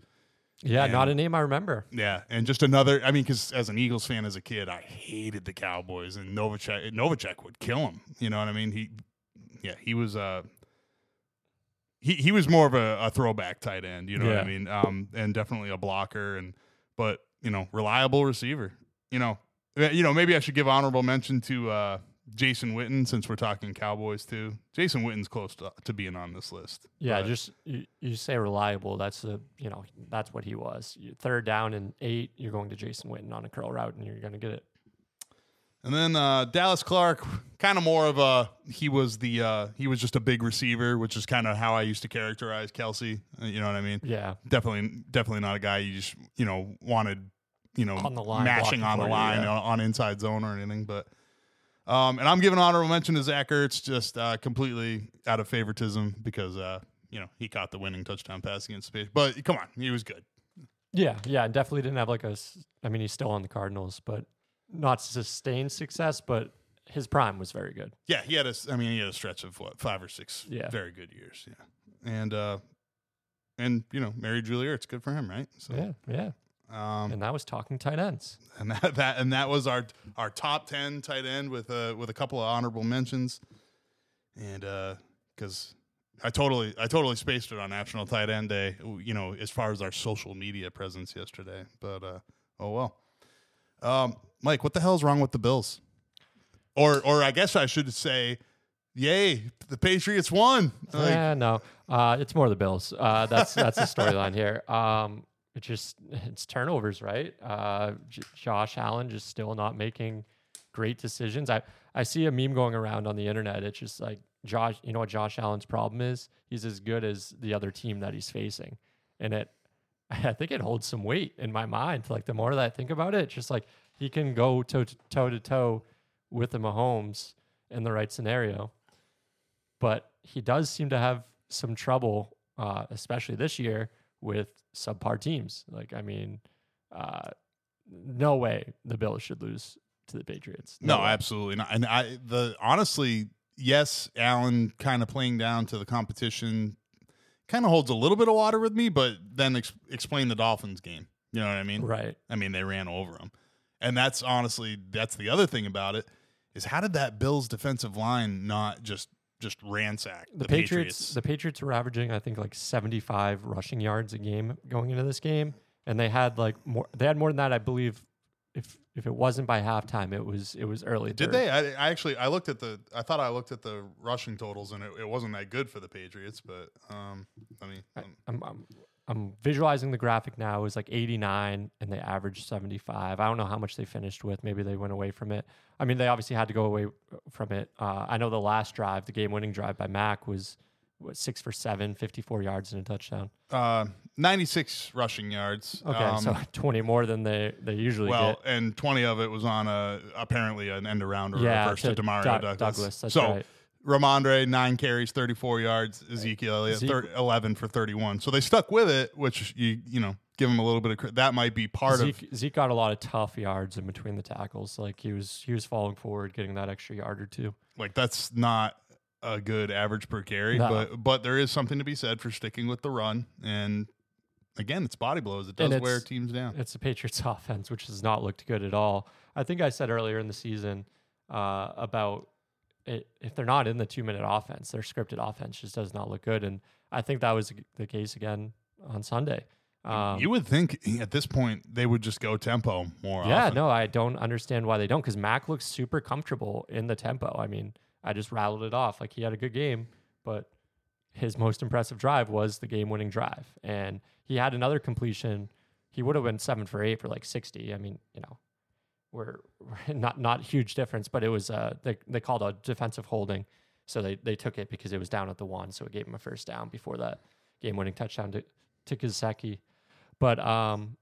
yeah, And- not a name I remember. Yeah, and just another. I mean, because as an Eagles fan as a kid, I hated the Cowboys, and Novacek Novacek would kill him. You know what I mean? He, yeah, he was. Uh, he he was more of a, a throwback tight end. You know what I mean? Um, and definitely a blocker and but you know reliable receiver. You know, you know maybe I should give honorable mention to uh, Jason Witten since we're talking Cowboys too. Jason Witten's close to, to being on this list. Yeah, just you, you say reliable. That's a you know that's what he was. You, third down and eight, you're going to Jason Witten on a curl route, and you're going to get it. And then uh, Dallas Clark, kind of more of a he was the uh, he was just a big receiver, which is kind of how I used to characterize Kelce. Uh, You know what I mean? Yeah, Definitely, definitely not a guy you just you know wanted you know On the line, mashing on the line yeah. on, on inside zone or anything. But um, and I'm giving honorable mention to Zach Ertz just uh, completely out of favoritism because uh, you know he caught the winning touchdown pass against Space. But come on, he was good. yeah, yeah. Definitely didn't have like a. I mean, he's still on the Cardinals, but not sustained success. But his prime was very good. Yeah, he had a. I mean, he had a stretch of what five or six Yeah. very good years. Yeah, and uh, and you know, married Julia, it's good for him, right? So, Yeah, yeah. Um, And that was talking tight ends. and that, that and that was our our top ten tight end with uh with a couple of honorable mentions, and uh, because I totally I totally spaced it on National Tight End Day. You know, as far as our social media presence yesterday, but uh, oh well. Um, Mike, what the hell's wrong with the Bills? Or or I guess I should say, yay, the Patriots won. Like, yeah, no, uh, it's more the Bills. Uh, that's that's the storyline here. Um, it just it's turnovers, right? Uh, J- Josh Allen just still not making great decisions. I I see a meme going around on the internet. It's just like Josh. You know what Josh Allen's problem is? He's as good as the other team that he's facing, and it. I think it holds some weight in my mind. Like the more that I think about it, just like he can go toe to toe to toe with the Mahomes in the right scenario but he does seem to have some trouble, uh, especially this year, with subpar teams. Like, I mean, uh, no way the Bills should lose to the Patriots. No, way. absolutely not. And I the honestly, yes, Allen kind of playing down to the competition kind of holds a little bit of water with me, but then ex- explain the Dolphins game. You know what I mean? Right. I mean, they ran over them. And that's honestly that's the other thing about it is how did that Bills defensive line not just just ransack The, Patriots, the Patriots were averaging, I think, like 75 rushing yards a game going into this game, and they had like more. They had more than that, I believe. If if it wasn't by halftime, it was it was early. Did third. they? I, I actually I looked at the I thought I looked at the rushing totals and it, it wasn't that good for the Patriots, but um I mean um, I'm, I'm I'm visualizing the graphic now. It was like 89, and they averaged 75. I don't know how much they finished with. Maybe they went away from it. I mean, they obviously had to go away from it. Uh, I know the last drive, the game-winning drive by Mac, was what, six for seven, 54 yards and a touchdown. uh 96 rushing yards. Okay, Um, so 20 more than they they usually well, get. and 20 of it was on a apparently an end around or Yeah, reverse to, to Demario Doug- Douglas. Douglas, that's so right. Rhamondre nine carries, 34 yards. Ezekiel Elliott Zeke- thir- 11 for 31. So they stuck with it, which you you know give them a little bit of credit. That might be part of Zeke, Zeke got a lot of tough yards in between the tackles. Like he was he was falling forward, getting that extra yard or two. like that's not a good average per carry, No. but but there is something to be said for sticking with the run. And again, it's body blows. It does wear teams down. It's the Patriots offense, which has not looked good at all. I think I said earlier in the season uh, about it, if they're not in the two minute offense, their scripted offense just does not look good. And I think that was the case again on Sunday. Um, you would think at this point they would just go tempo more yeah, often. no, I don't understand why they don't because Mac looks super comfortable in the tempo. I mean, I just rattled it off. Like he had a good game, but his most impressive drive was the game winning drive. And he had another completion. He would have been seven for eight for like 60. I mean, you know, we're, not not huge difference, but it was uh they, they called a defensive holding. So they, they took it because it was down at the one. So it gave him a first down before that game winning touchdown to, to Gesicki. But um,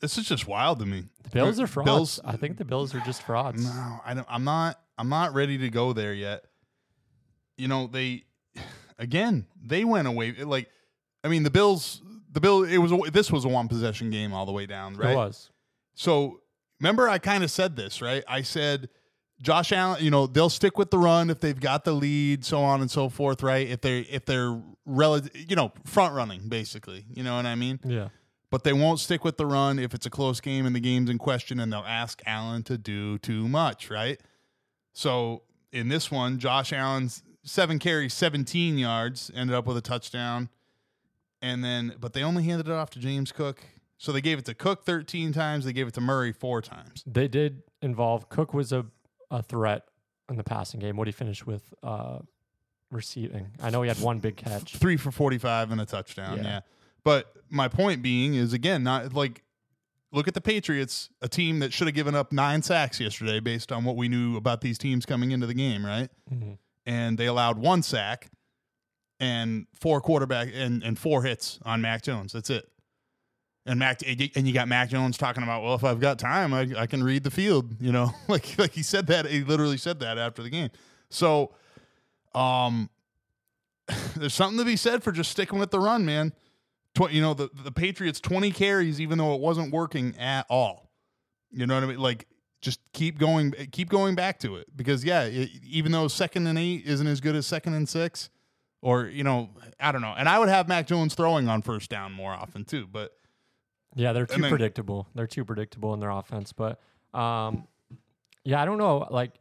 This is just wild to me. the Bills are frauds. Bills- I think the Bills are just frauds. No, I don't. I'm not. I'm not ready to go there yet. You know, they again they went away. Like, I mean, the Bills. The Bill. It was. a- This was a one possession game all the way down, right? It was. So remember, I kind of said this, right? I said Josh Allen. You know, they'll stick with the run if they've got the lead, so on and so forth, right? If they're if they're relative, you know, front running, basically. You know what I mean? Yeah. but they won't stick with the run if it's a close game and the game's in question, and they'll ask Allen to do too much, right? So in this one, Josh Allen's seven carries, 17 yards, ended up with a touchdown. And then, but they only handed it off to James Cook. So they gave it to Cook 13 times. They gave it to Murray four times. They did involve Cook was a, a threat in the passing game. What he finished with uh, receiving. I know he had one big catch. Three for 45 and a touchdown. Yeah. Yeah. But my point being is again, not like look at the Patriots, a team that should have given up nine sacks yesterday based on what we knew about these teams coming into the game, right? Mhm. And they allowed one sack and four quarterback and, and four hits on Mac Jones. That's it. And Mac and you got Mac Jones talking about, well, if I've got time, I, I can read the field. You know, like like he said that he literally said that after the game. So, um, there's something to be said for just sticking with the run, man. Tw- you know, the the Patriots 20 carries, even though it wasn't working at all. You know what I mean? Like, just keep going, keep going back to it because yeah, it, even though second and eight isn't as good as second and six, or you know, I don't know. And I would have Mac Jones throwing on first down more often too, but. Yeah, they're too then- predictable. They're too predictable in their offense. But um, yeah, I don't know. Like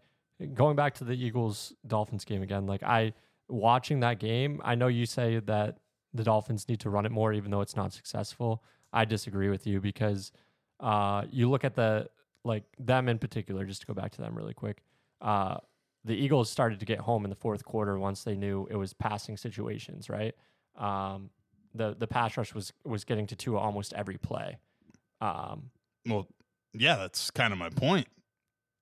going back to the Eagles Dolphins game again. Like I watching that game. I know you say that the Dolphins need to run it more, even though it's not successful. I disagree with you because uh, you look at the like them in particular. Just to go back to them really quick. Uh, the Eagles started to get home in the fourth quarter once they knew it was passing situations, right? Um, the the pass rush was was getting to two almost every play. Um, Well, yeah, that's kind of my point.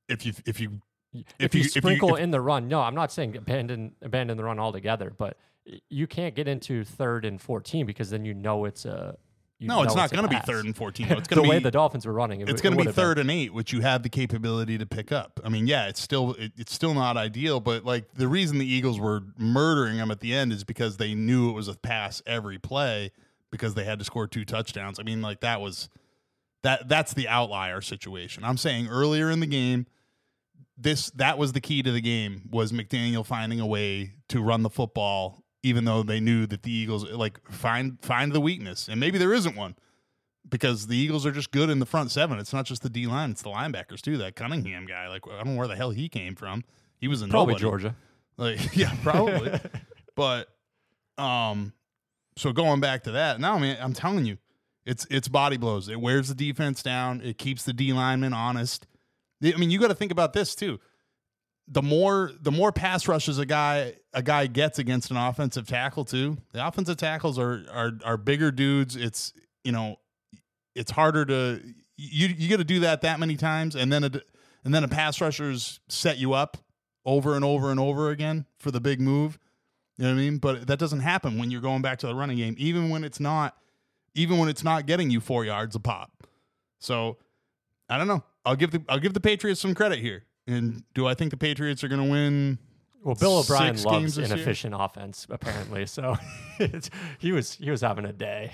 If you if you If if, you, you- if you- sprinkle if- in the run, no, I'm not saying abandon abandon the run altogether, but you can't get into third and fourteen because then you know it's a no, it's not going to be third and fourteen. though. It's the going to way be the Dolphins were running. It, it's going to be would've been- third and eight, which you have the capability to pick up. I mean, yeah, it's still it, it's still not ideal, but like the reason the Eagles were murdering them at the end is because they knew it was a pass every play because they had to score two touchdowns. I mean, like that was that that's the outlier situation. I'm saying earlier in the game, this that was the key to the game was McDaniel finding a way to run the football, even though they knew that the Eagles like find find the weakness, and maybe there isn't one because the Eagles are just good in the front seven. It's not just the D line; it's the linebackers too. That Cunningham guy, like I don't know where the hell he came from. He was a probably nobody. Georgia. Like yeah, probably. but um, so going back to that, now man, I'm telling you, it's it's body blows. It wears the defense down. It keeps the D lineman honest. I mean, you got to think about this too. The more the more pass rushes a guy a guy gets against an offensive tackle too, the offensive tackles are are are bigger dudes. It's you know, it's harder to you you got to do that that many times, and then a and then a pass rushers set you up over and over and over again for the big move. You know what I mean? But that doesn't happen when you're going back to the running game, even when it's not, even when it's not getting you four yards a pop. So I don't know. I'll give the I'll give the Patriots some credit here. And do I think the Patriots are going to win? Well, Bill O'Brien loves this year? inefficient offense, apparently. So he was he was having a day.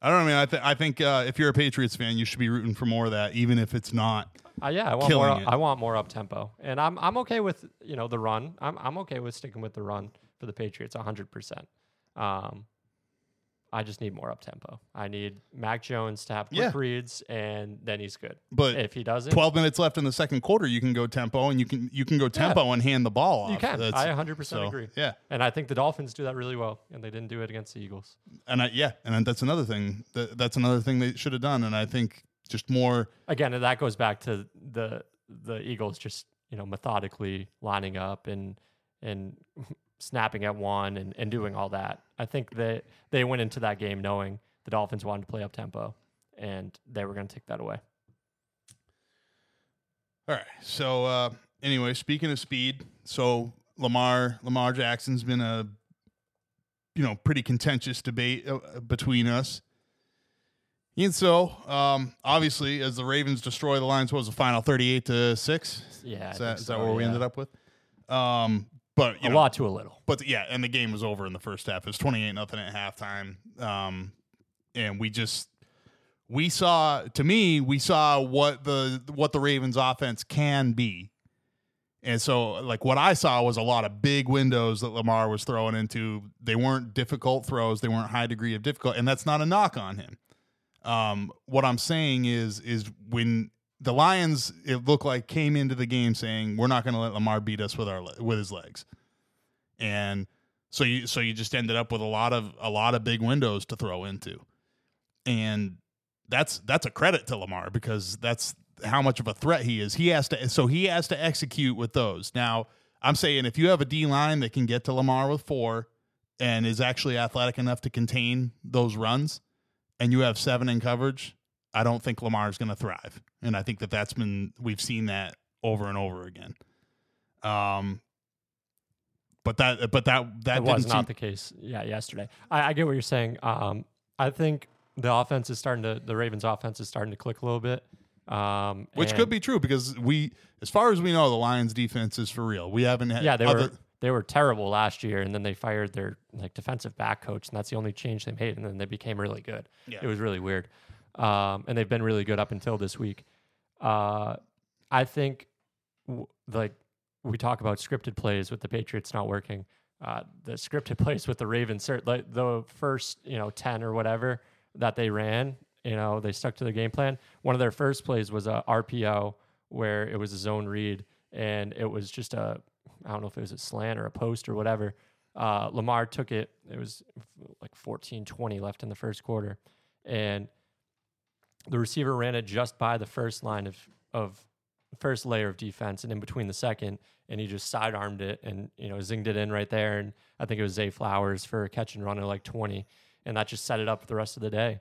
I don't know. I mean, I, th- I think uh, if you're a Patriots fan, you should be rooting for more of that, even if it's not. Uh, yeah, I want more. it. I want more up tempo, and I'm I'm okay with you know the run. I'm I'm okay with sticking with the run for the Patriots, hundred percent. Um, I just need more up tempo. I need Mac Jones to have quick Yeah. reads, and then he's good. But If he doesn't, 12 minutes left in the second quarter, you can go tempo and you can you can go tempo and hand the ball off. you can. That's- I 100 percent agree. Yeah. And I think the Dolphins do that really well, and they didn't do it against the Eagles. And I, yeah, and that's another thing. That, that's another thing they should have done. And I think just more. Again, and that goes back to the the Eagles just you know methodically lining up and and snapping at one and, and doing all that. I think that they went into that game knowing the Dolphins wanted to play up tempo, and they were going to take that away. All right. So uh, anyway, speaking of speed, so Lamar Lamar Jackson's been a you know pretty contentious debate uh, between us. And so, um, obviously, as the Ravens destroy the Lions, what was the final thirty-eight to six? Yeah, Is that, is that where we ended up with? Um, but A know, lot to a little. but yeah, and the game was over in the first half. It was twenty eight nothing at halftime. Um, and we just we saw to me we saw what the what the Ravens offense can be. And so like what I saw was a lot of big windows that Lamar was throwing into. They weren't difficult throws, they weren't high degree of difficult, and that's not a knock on him. Um, what I'm saying is is when the Lions it looked like came into the game saying we're not going to let Lamar beat us with our with his legs and so you so you just ended up with a lot of a lot of big windows to throw into, and that's that's a credit to Lamar because that's how much of a threat he is. He has to so he has to execute with those. Now I'm saying if you have a D line that can get to Lamar with four and is actually athletic enough to contain those runs, and you have seven in coverage, I don't think Lamar is going to thrive. And I think that that's been we've seen that over and over again. Um, but that but that that was didn't not seem- the case. Yeah, yesterday. I, I get what you're saying. Um, I think the offense is starting to the Ravens' offense is starting to click a little bit. Um, which could be true because we, as far as we know, the Lions' defense is for real. We haven't had Yeah, they other, were they were terrible last year, and then they fired their like defensive back coach, and that's the only change they made, and then they became really good. Yeah. It was really weird, um, and they've been really good up until this week. Uh, I think, w- like we talk about scripted plays with the Patriots not working. Uh, the scripted plays with the Ravens, like the first you know ten or whatever that they ran, you know they stuck to the game plan. One of their first plays was a RPO where it was a zone read, and it was just a I don't know if it was a slant or a post or whatever. Uh, Lamar took it. It was like 14 20 left in the first quarter. And the receiver ran it just by the first line of, of first layer of defense and in between the second. And he just sidearmed it and, you know, zinged it in right there. And I think it was Zay Flowers for a catch and run of like 20. And that just set it up for the rest of the day.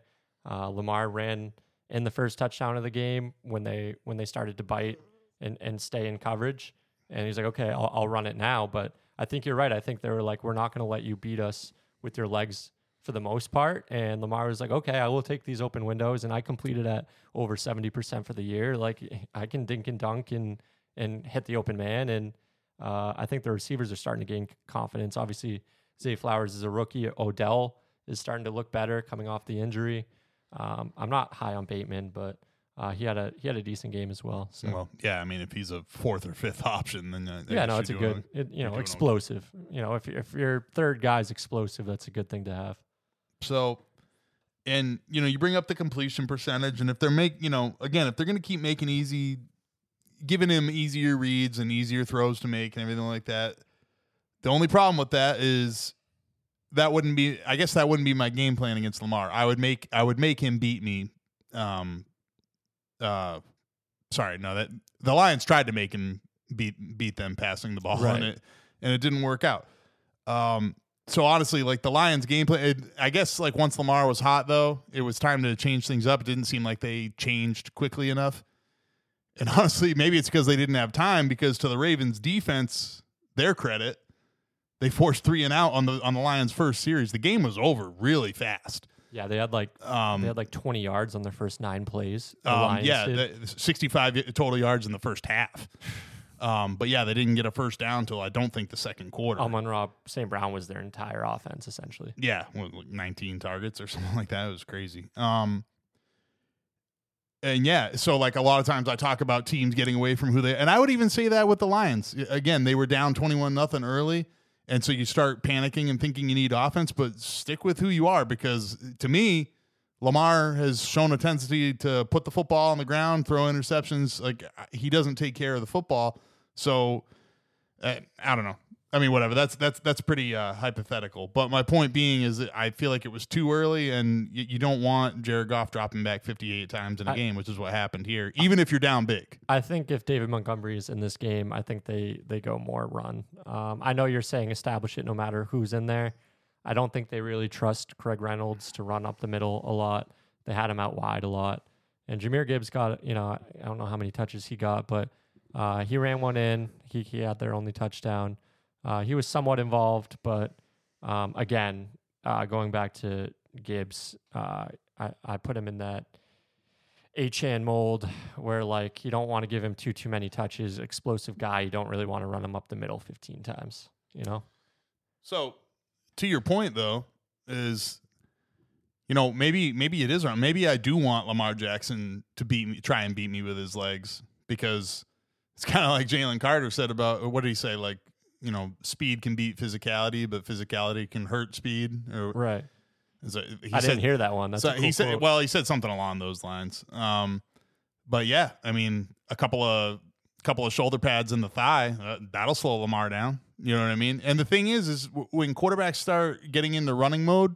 Uh, Lamar ran in the first touchdown of the game when they when they started to bite and, and stay in coverage. And he's like, okay, I'll, I'll run it now. But I think you're right. I think they were like, we're not going to let you beat us with your legs for the most part. And Lamar was like, okay, I will take these open windows. And I completed at over 70% for the year. Like I can dink and dunk and, and hit the open man. And uh, I think the receivers are starting to gain confidence. Obviously, Zay Flowers is a rookie. Odell is starting to look better coming off the injury. Um, I'm not high on Bateman, but uh, he had a he had a decent game as well. So Well, yeah, I mean, if he's a fourth or fifth option, then uh, yeah, no, it's a good, it, you know, explosive. You know, if if your third guy's explosive, that's a good thing to have. So, and you know, you bring up the completion percentage, and if they're make, you know, again, if they're going to keep making easy, giving him easier reads and easier throws to make and everything like that, the only problem with that is that wouldn't be. I guess that wouldn't be my game plan against Lamar. I would make, I would make him beat me. Um, uh, sorry, no, that the Lions tried to make him beat beat them passing the ball, Right. and it and it didn't work out. Um, so honestly, like the Lions' gameplay, it, I guess like once Lamar was hot, though, it was time to change things up. It didn't seem like they changed quickly enough. And honestly, maybe it's because they didn't have time. Because to the Ravens' defense, their credit, they forced three and out on the on the Lions' first series. The game was over really fast. Yeah, they had like Um, they had like 20 yards on their first nine plays. The um, yeah, the, 65 total yards in the first half. Um, but yeah, they didn't get a first down until I don't think the second quarter. Amon-Ra St. Brown was their entire offense essentially. Yeah, well, like 19 targets or something like that. It was crazy. Um, and yeah, so like a lot of times I talk about teams getting away from who they, and I would even say that with the Lions. Again, they were down 21 nothing early. And so you start panicking and thinking you need offense, but stick with who you are because to me, Lamar has shown a tendency to put the football on the ground, throw interceptions. Like he doesn't take care of the football. So uh, I don't know. I mean, whatever. That's that's that's pretty uh, hypothetical. But my point being is that I feel like it was too early, and y- you don't want Jared Goff dropping back 58 times in a I- game, which is what happened here. Even if you're down big, I think if David Montgomery is in this game, I think they they go more run. Um, I know you're saying establish it no matter who's in there. I don't think they really trust Craig Reynolds to run up the middle a lot. They had him out wide a lot, and Jahmyr Gibbs got you know I don't know how many touches he got, but uh, he ran one in. He he had their only touchdown. Uh, he was somewhat involved, but um, again, uh, going back to Gibbs, uh, I I put him in that. Achane mold where like you don't want to give him too too many touches, explosive guy, you don't really want to run him up the middle 15 times, you know? So, to your point though, is you know maybe maybe it is wrong. Maybe I do want Lamar Jackson to beat me, try and beat me with his legs because it's kind of like Jalen Carter said about what did he say? Like you know, speed can beat physicality, but physicality can hurt speed. Or Right. it, he I said, didn't hear that one. That's so cool he said quote. well he said something along those lines. Um, but yeah, I mean a couple of couple of shoulder pads in the thigh uh, that'll slow Lamar down. You know what I mean? And the thing is, is w- when quarterbacks start getting into running mode,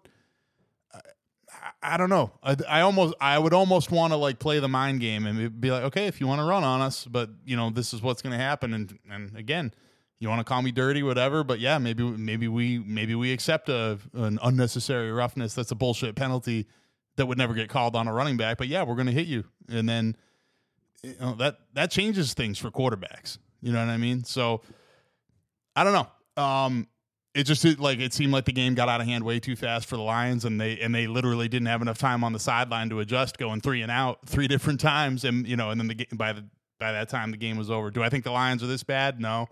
I don't know. I, I almost, I would almost want to like play the mind game and be like, okay, if you want to run on us, but you know, this is what's going to happen. And and again, you want to call me dirty, whatever. But yeah, maybe maybe we maybe we accept a an unnecessary roughness. That's a bullshit penalty that would never get called on a running back. But yeah, we're going to hit you, and then you know, that that changes things for quarterbacks. You know what I mean? So I don't know. Um, it just it, like it seemed like the game got out of hand way too fast for the Lions, and they and they literally didn't have enough time on the sideline to adjust, going three and out three different times, and you know, and then the by the by that time the game was over. Do I think the Lions are this bad? No.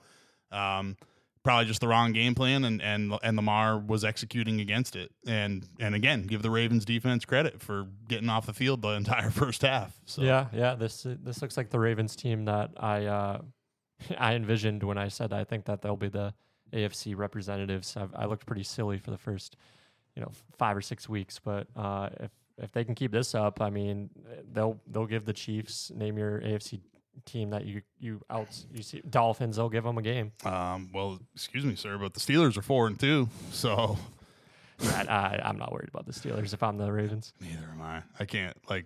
Um, probably just the wrong game plan, and and and Lamar was executing against it. And and again, give the Ravens defense credit for getting off the field the entire first half. So Yeah, yeah. This this looks like the Ravens team that I uh, I envisioned when I said I think that they'll be the AFC representatives. I've, I looked pretty silly for the first, you know, five or six weeks, but uh, if if they can keep this up, I mean, they'll they'll give the Chiefs name your AFC team that you you out you see Dolphins. They'll give them a game. Um, well, excuse me, sir, but the Steelers are four and two, so I, I, I'm not worried about the Steelers if I'm the Ravens. neither am I. I can't like.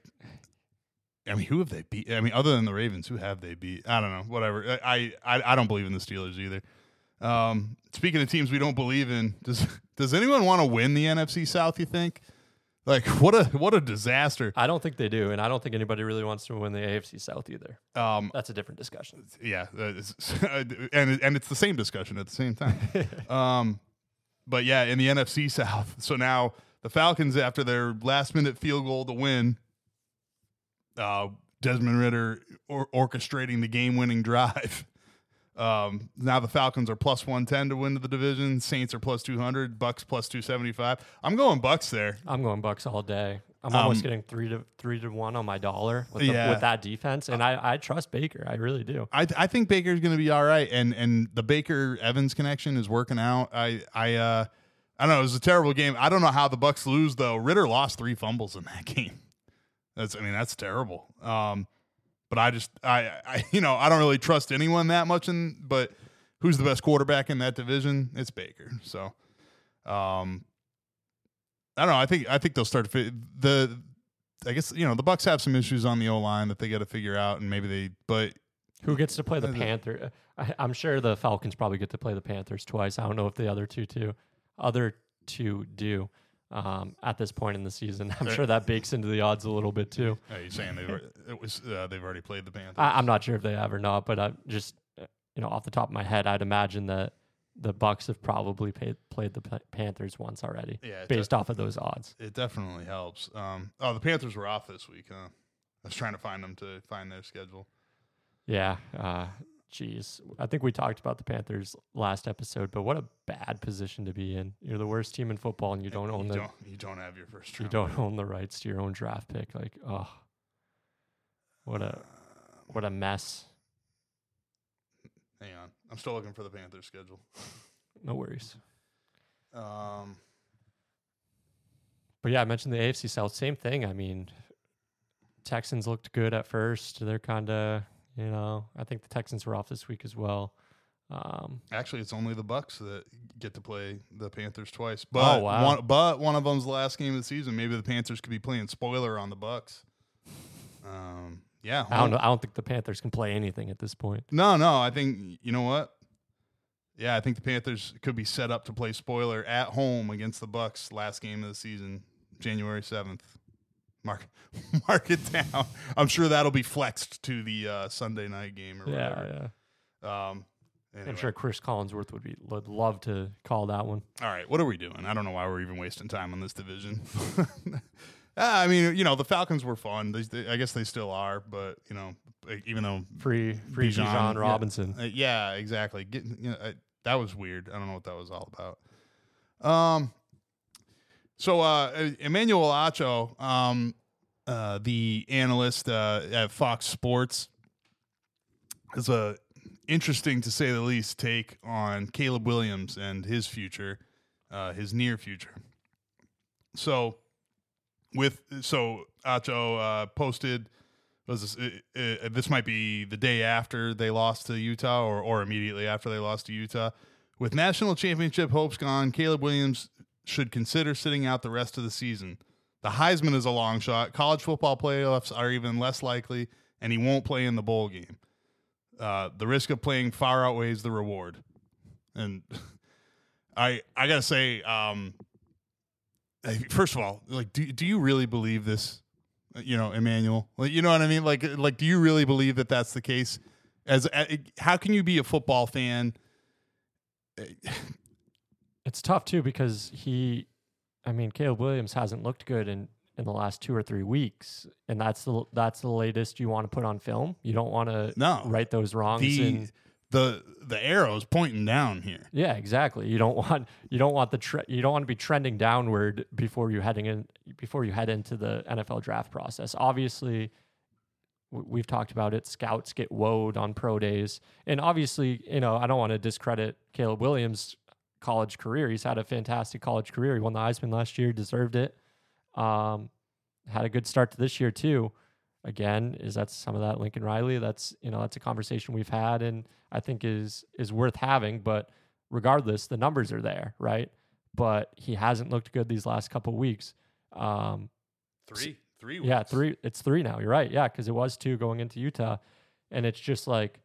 I mean, who have they beat? I mean, other than the Ravens, who have they beat? I don't know. Whatever. I I, I don't believe in the Steelers either. Um, speaking of teams we don't believe in, does does anyone want to win the NFC South? You think? Like what a what a disaster. I don't think they do, and I don't think anybody really wants to win the AFC South either. Um, That's a different discussion. yeah, and and it's the same discussion at the same time. um, but yeah, in the NFC South, so now the Falcons, after their last minute field goal to win, uh, Desmond Ridder or- orchestrating the game winning drive. Um, now the Falcons are plus one ten to win the division. Saints are plus two hundred. Bucks plus two seventy five. I'm going Bucks there. I'm going Bucks all day. I'm Um, almost getting three to three to one on my dollar with, the, with that defense, and I, I trust Baker. I really do. I I think Baker's going to be all right, and and the Baker Evans connection is working out. I I uh I don't know. It was a terrible game. I don't know how the Bucks lose though. Ridder lost three fumbles in that game. That's I mean that's terrible. Um, but I just I I you know I don't really trust anyone that much. In but who's the best quarterback in that division? It's Baker. So, um, I don't know. I think I think they'll start to fit the. I guess you know the Bucks have some issues on the O line that they got to figure out, and maybe they. But Who gets to play the Uh, Panther? I, I'm sure the Falcons probably get to play the Panthers twice. I don't know if the other two two, other two do. Um, at this point in the season, I'm They're- sure that bakes into the odds a little bit too. Are you saying they've already- it was uh, they've already played the Panthers? I, I'm not sure if they have or not, but I just uh, you know off the top of my head, I'd imagine that the Bucks have probably paid, played the Panthers once already, yeah, based off of those odds. it definitely helps. Um, oh, the Panthers were off this week. Huh? I was trying to find them to find their schedule. Yeah. Uh, geez. I think we talked about the Panthers last episode, but what a bad position to be in. You're the worst team in football and you don't own you the don't you don't have your first you don't own the rights to your own draft pick. Like, oh. What a Um, what a mess. hang on, I'm still looking for the Panthers schedule. No worries. Um, But yeah, I mentioned the AFC South. Same thing. I mean, Texans looked good at first. They're kind of, you know, I think the Texans were off this week as well. Um, actually, it's only the Bucks that get to play the Panthers twice. But Oh, wow. one, but one of them's the last game of the season. Maybe the Panthers could be playing spoiler on the Bucks. Um, yeah, I don't know. I don't think the Panthers can play anything at this point. No, no. I think you know what. Yeah, I think the Panthers could be set up to play spoiler at home against the Bucks last game of the season, January seventh. Mark, mark it down. I'm sure that'll be flexed to the uh, Sunday night game or Yeah, whatever. yeah. Um, I'm sure Chris Collinsworth would be would love to call that one. All right, what are we doing? I don't know why we're even wasting time on this division. Ah, I mean, you know, the Falcons were fun. They, they- I guess they still are, but you know, even though Free free Bijan, Bijan yeah. Robinson. Uh, yeah, exactly. Get, you know, I, that was weird. I don't know what that was all about. Um, so uh, Emmanuel Acho, um, uh, the analyst uh, at Fox Sports, has a interesting, to say the least, take on Caleb Williams and his future, uh, his near future. So, with so Acho uh, posted was this, this might be the day after they lost to Utah or, or immediately after they lost to Utah With national championship hopes gone, Caleb Williams should consider sitting out the rest of the season. The Heisman is a long shot. College football playoffs are even less likely, and he won't play in the bowl game. Uh, the risk of playing far outweighs the reward. And I I gotta say, um, first of all, like, do do you really believe this? You know, Emmanuel. Like, you know what I mean? Like, like, do you really believe that that's the case? As how can you be a football fan? It's tough too because he, I mean, Caleb Williams hasn't looked good in in the last two or three weeks, and that's the that's the latest you want to put on film. You don't want to no right those wrongs. The, and, the the arrows pointing down here. Yeah, exactly. You don't want you don't want the tre- you don't want to be trending downward before you heading in before you head into the NFL draft process. Obviously, we've talked about it. Scouts get woed on pro days, and obviously, you know, I don't want to discredit Caleb Williams' college career. He's had a fantastic college career. He won the Heisman last year, deserved it. Um, had a good start to this year too. Again, is that some of that Lincoln Riley? That's you know that's a conversation we've had, and I think is is worth having. But regardless, the numbers are there, right? But he hasn't looked good these last couple weeks. Um, three, three, yeah, three. It's three now. You're right. Yeah, because it was two going into Utah, and it's just like,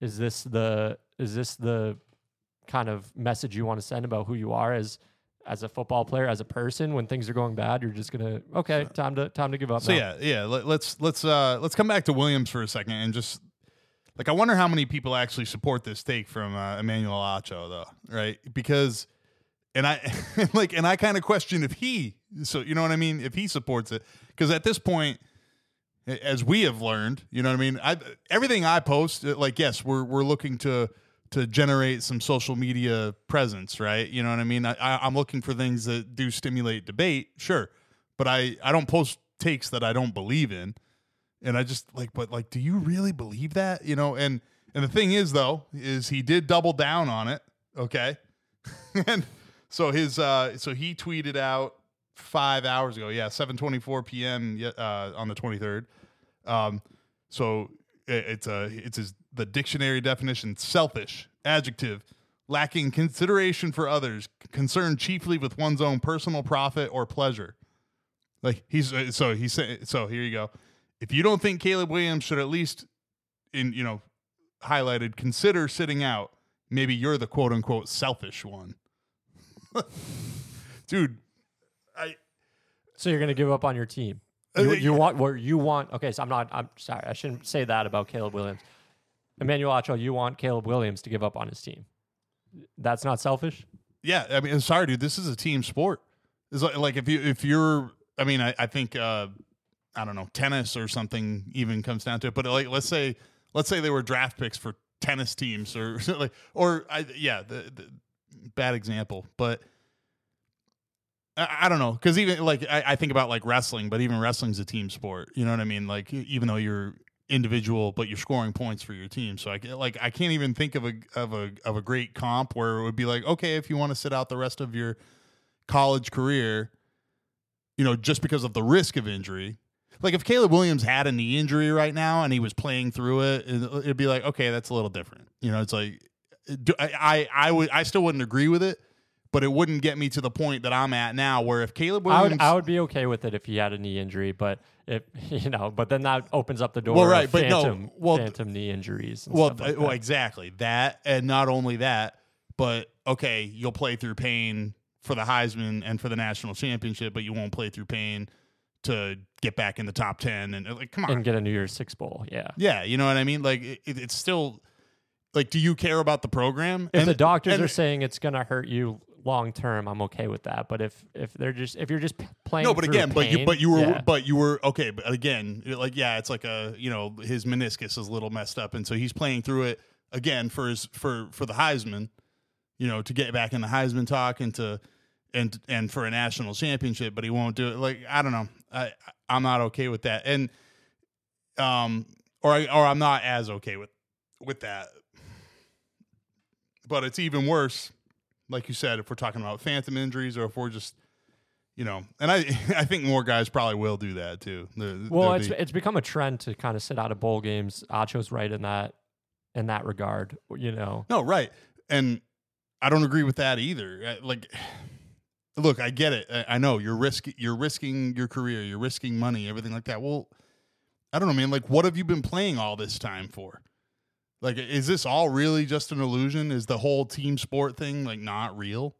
is this the is this the kind of message you want to send about who you are as as a football player, as a person, when things are going bad, you're just gonna okay, time to time to give up. So now. yeah, yeah. Let, let's let's uh let's come back to Williams for a second and just like I wonder how many people actually support this take from uh, Emmanuel Acho though, right? Because and I like and I kind of question if he so you know what I mean if he supports it because at this point as we have learned, you know what I mean. I everything I post, like yes, we're we're looking to to generate some social media presence, right? You know what I mean? I, I, am looking for things that do stimulate debate, sure, but I I don't post takes that I don't believe in, and I just like, but like, do you really believe that? You know, and and the thing is though, is he did double down on it, okay, and so his uh so he tweeted out five hours ago, yeah, 7:24 p.m. Uh, on the 23rd, um, so it's a it's his the dictionary definition selfish adjective lacking consideration for others concerned chiefly with one's own personal profit or pleasure. Like he's uh, so he's saying so here you go. If you don't think caleb williams should at least in you know highlighted consider sitting out maybe you're the quote unquote selfish one. Dude i so you're gonna give up on your team? You, you want where you want okay so i'm not i'm sorry i shouldn't say that about caleb williams Emmanuel Acho, you want Caleb Williams to give up on his team. That's not selfish. Yeah, I mean, sorry, dude. This is a team sport. It's like, like if you if you're, I mean, I, I think uh, I don't know, tennis or something even comes down to it. But like, let's say let's say they were draft picks for tennis teams or like or I, yeah, the, the bad example, but. I, I don't know because even like I, I think about like wrestling, but even wrestling's a team sport. You know what I mean? Like even though you're individual, but you're scoring points for your team. So I like I can't even think of a of a of a great comp where it would be like, okay, if you want to sit out the rest of your college career, you know, just because of the risk of injury. Like if Caleb Williams had a knee injury right now and he was playing through it, it'd be like, okay, that's a little different. You know, it's like I I, I would I still wouldn't agree with it but it wouldn't get me to the point that I'm at now where if Caleb Williams I would, I would be okay with it if he had a knee injury, but if you know, but then that opens up the door well, right, but phantom, no, well, phantom knee injuries. well, like well, exactly that, and not only that, but okay, you'll play through pain for the Heisman and for the national championship, but you won't play through pain to get back in the top ten and like, come on, and get a New Year's Six bowl. Yeah, yeah, you know what I mean. Like, it, it's still like, do you care about the program? If and, the doctors and, are saying it's going to hurt you long term, I'm okay with that. But if if they're just if you're just playing, no, but again, pain, but you but you were yeah. but you were okay. But again, like yeah, it's like a you know his meniscus is a little messed up, and so he's playing through it again for his for for the Heisman, you know, to get back in the Heisman talk and to and and for a national championship, but he won't do it. Like I don't know, I I'm not okay with that, and um or I or I'm not as okay with with that. But it's even worse like you said, if we're talking about phantom injuries or if we're just you know, and I I think more guys probably will do that too. They're, well, it's be, it's become a trend to kind of sit out of bowl games. Acho's right in that in that regard. You know. No, right, and I don't agree with that either. Uh, Like, look, I get it. I, I know you're risking you're risking your career, you're risking money, everything like that. Well, I don't know, man. Like, what have you been playing all this time for? Like, is this all really just an illusion? Is the whole team sport thing like not real?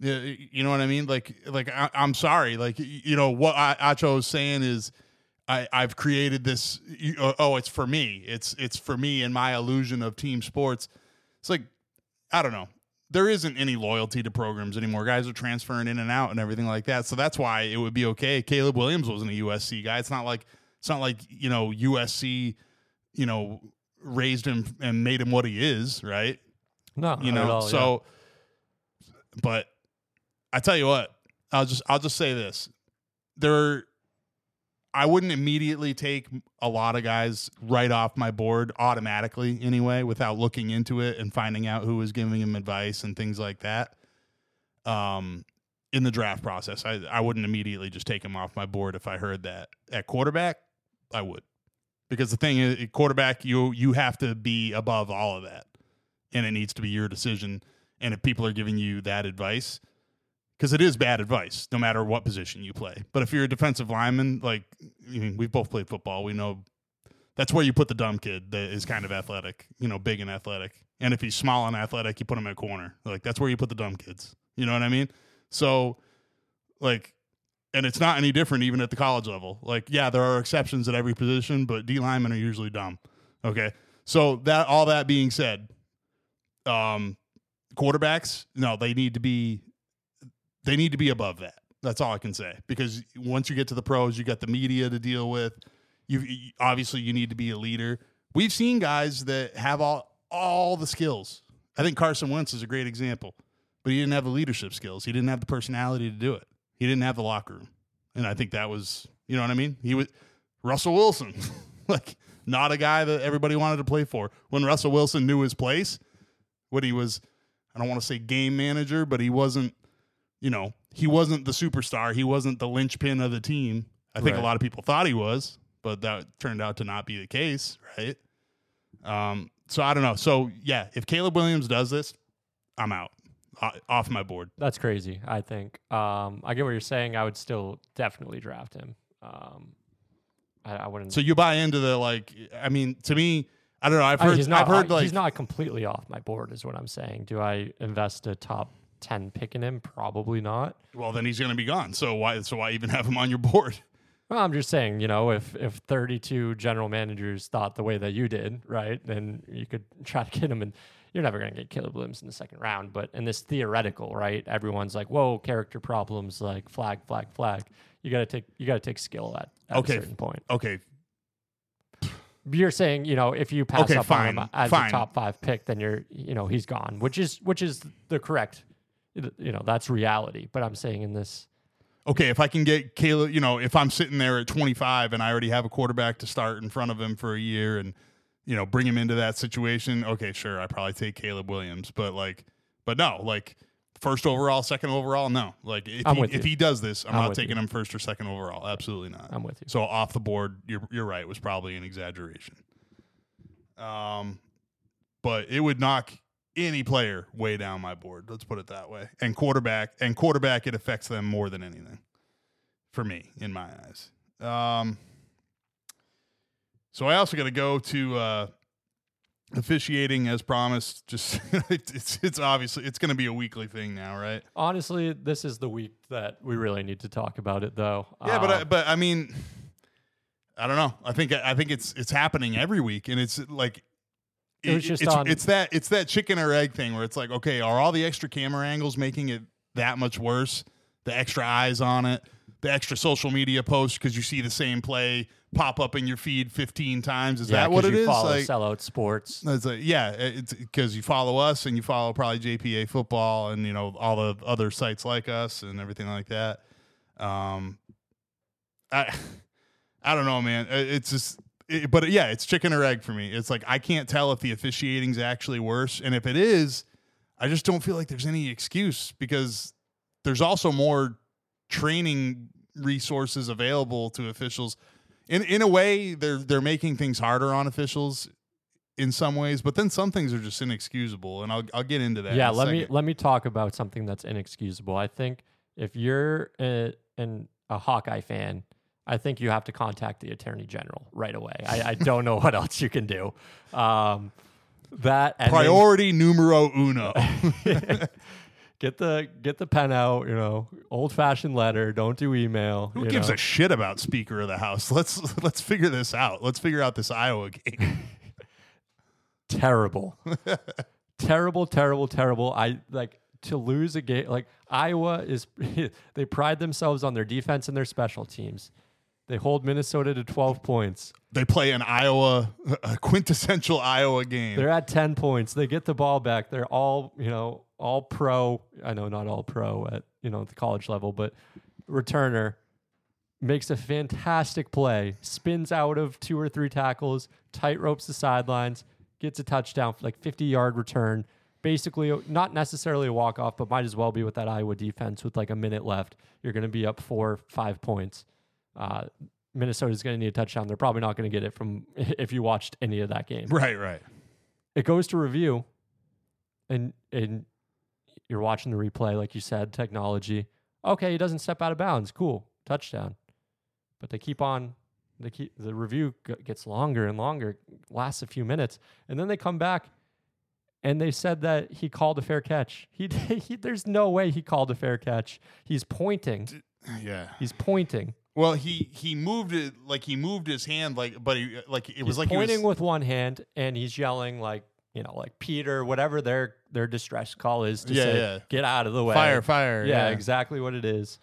You know what I mean. Like, like I, I'm sorry. Like, you know what I, Acho is saying is, I I've created this. you- Oh, oh, it's for me. It's it's for me and my illusion of team sports. It's like I don't know. There isn't any loyalty to programs anymore. Guys are transferring in and out and everything like that. So that's why it would be okay. Caleb Williams wasn't a USC guy. It's not like it's not like you know USC, you know, raised him and made him what he is, right? No, You know. all, yeah. so, but I tell you what, I'll just I'll just say this: there, I wouldn't immediately take a lot of guys right off my board automatically anyway, without looking into it and finding out who was giving him advice and things like that. Um, in the draft process, I I wouldn't immediately just take him off my board if I heard that at quarterback. I would, because the thing is, quarterback, you you have to be above all of that, and it needs to be your decision. And if people are giving you that advice, because it is bad advice, no matter what position you play. But if you're a defensive lineman, like I mean, we've both played football, we know that's where you put the dumb kid that is kind of athletic, you know, big and athletic. And if he's small and athletic, you put him at corner. Like that's where you put the dumb kids. You know what I mean? So, like, and it's not any different even at the college level. Like, yeah, there are exceptions at every position, but D linemen are usually dumb. Okay, so that all that being said, um, quarterbacks, no, they need to be they need to be above that. That's all I can say. Because once you get to the pros, you got the media to deal with. You obviously you need to be a leader. We've seen guys that have all all the skills. I think Carson Wentz is a great example, but he didn't have the leadership skills. He didn't have the personality to do it. He didn't have the locker room, and I think that was you know what I mean. He was Russell Wilson, like not a guy that everybody wanted to play for. When Russell Wilson knew his place, when he was, I don't want to say game manager, but he wasn't you know, he wasn't the superstar. He wasn't the linchpin of the team. I think a lot of people thought he was, but that turned out to not be the case, right? Um, so I don't know. So yeah, if Caleb Williams does this, I'm out off my board. That's crazy. I think. Um, I get what you're saying. I would still definitely draft him. Um, I, I wouldn't. So you buy into the like. I mean, to me, I don't know. I've I mean, heard. he's not. I've heard I- like. he's not completely off my board, is what I'm saying. Do I invest a top ten pick in him? Probably not. well, then he's going to be gone. So why? So why even have him on your board? Well, I'm just saying, you know, if if 32 general managers thought the way that you did, right, then you could try to get him, and you're never going to get Caleb Williams in the second round. But in this theoretical, right, everyone's like, whoa, character problems, like flag, flag, flag. You got to take you got to take skill at, at Okay. a certain point. Okay, You're saying, you know, if you pass Okay, up on him as fine. a top five pick, then you're, you know, he's gone, which is which is the correct, you know, that's reality. But I'm saying in this, okay, if I can get Caleb, you know, if I'm sitting there at 25 and I already have a quarterback to start in front of him for a year and, you know, bring him into that situation, okay, sure, I probably take Caleb Williams. But like, but no, like first overall, second overall, no. Like if he, if he does this, I'm, I'm not taking you. him first or second overall. Absolutely not. I'm with you. So off the board, you're you're right. Was probably an exaggeration. Um, but it would knock any player way down my board. Let's put it that way. And quarterback and quarterback, it affects them more than anything. For me, in my eyes. Um. So I also got to go to uh, officiating as promised. Just it's it's obviously it's going to be a weekly thing now, right? Honestly, this is the week that we really need to talk about it, though. Yeah, but I, Um, but I mean, I don't know. I think I think it's it's happening every week, and it's like It was just it's, on- it's that it's that chicken or egg thing where it's like, okay, are all the extra camera angles making it that much worse? The extra eyes on it, the extra social media posts because you see the same play pop up in your feed fifteen times. Is yeah, that what it you is? Follow Like, sellout sports. it's like, yeah, it's because you follow us and you follow probably JPA football and you know all the other sites like us and everything like that. Um, I I don't know, man. It's just, it, but yeah, it's chicken or egg for me. It's like I can't tell if the officiating's actually worse, and if it is, I just don't feel like there's any excuse because there's also more training resources available to officials. In in a way, they're they're making things harder on officials in some ways, but then some things are just inexcusable, and I'll I'll get into that. yeah, in a let me let me talk about something that's inexcusable. I think if you're a, an, a Hawkeye fan, I think you have to contact the Attorney General right away. I, I don't know what else you can do. Um, that priority numero uno. get the get the pen out. You know, old fashioned letter. Don't do email. Who gives know. a shit about Speaker of the House? Let's let's figure this out. Let's figure out this Iowa game. terrible, terrible, terrible, terrible. I like to lose a game. Like Iowa is, they pride themselves on their defense and their special teams. They hold Minnesota to 12 points. They play an Iowa, a quintessential Iowa game. They're at 10 points. They get the ball back. They're all, you know, all pro. I know not all pro at, you know, the college level, but returner makes a fantastic play, spins out of two or three tackles, tight ropes the sidelines, gets a touchdown, like 50 yard return. Basically, not necessarily a walk off, but might as well be with that Iowa defense with like a minute left. You're going to be up four, five points. Uh, Minnesota's going to need a touchdown. They're probably not going to get it from if you watched any of that game right, right. it goes to review and and you're watching the replay like you said technology okay he doesn't step out of bounds cool touchdown. But they keep on they keep the review g- gets longer and longer lasts a few minutes and then they come back and they said that he called a fair catch. He, he there's no way he called a fair catch. He's pointing. Yeah. he's pointing. Well, he he moved it like he moved his hand like, but he like it was he's like pointing was, with one hand and he's yelling like you know like Peter whatever their their distress call is to Yeah, say yeah. get out of the way fire, fire. yeah, exactly what it is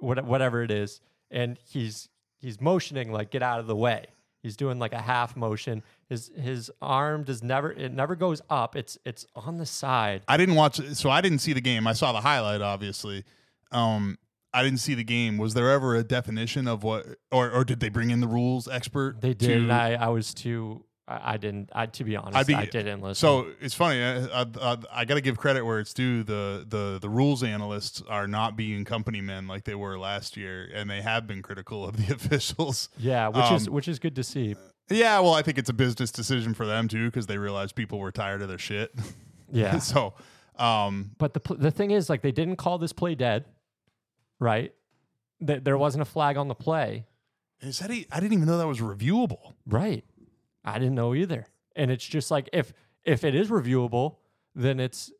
what, whatever it is and he's he's motioning like get out of the way he's doing like a half motion his his arm does never it never goes up it's it's on the side I didn't watch so I didn't see the game. I saw the highlight, obviously. Um, I didn't see the game. Was there ever a definition of what, or or did they bring in the rules expert? they did to- and I, I was too I, I didn't I to be honest be- I didn't listen So it's funny. I, I, I, I got to give credit where it's due. The, the the rules analysts are not being company men like they were last year, and they have been critical of the officials. yeah which is um, which is good to see Yeah, well, I think it's a business decision for them too because they realized people were tired of their shit. yeah so, um, But the the thing is, like, they didn't call this play dead, right? Th- there wasn't a flag on the play, is that I didn't even know that was reviewable. right? I didn't know either. And it's just like if if it is reviewable, then it's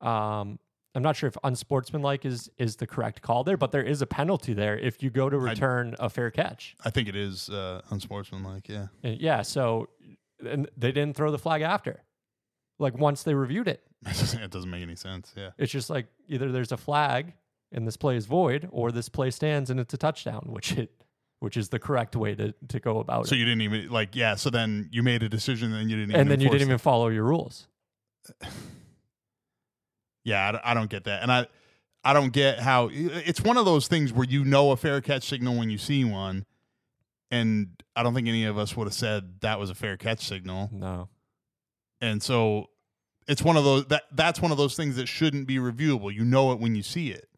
um I'm not sure if unsportsmanlike is is the correct call there, but there is a penalty there if you go to return a fair catch. I think it is uh, unsportsmanlike. Yeah. And yeah, so and they didn't throw the flag after. Like once they reviewed it. it doesn't make any sense. Yeah. It's just like either there's a flag and this play is void, or this play stands and it's a touchdown, which it which is the correct way to, to go about So it. So you didn't even like yeah. So then you made a decision, and you didn't. And then you didn't even follow your rules. Yeah, I don't, I don't get that, and I, I don't get how it's one of those things where you know a fair catch signal when you see one, and I don't think any of us would have said that was a fair catch signal, No. and so it's one of those that that's one of those things that shouldn't be reviewable. You know it when you see it.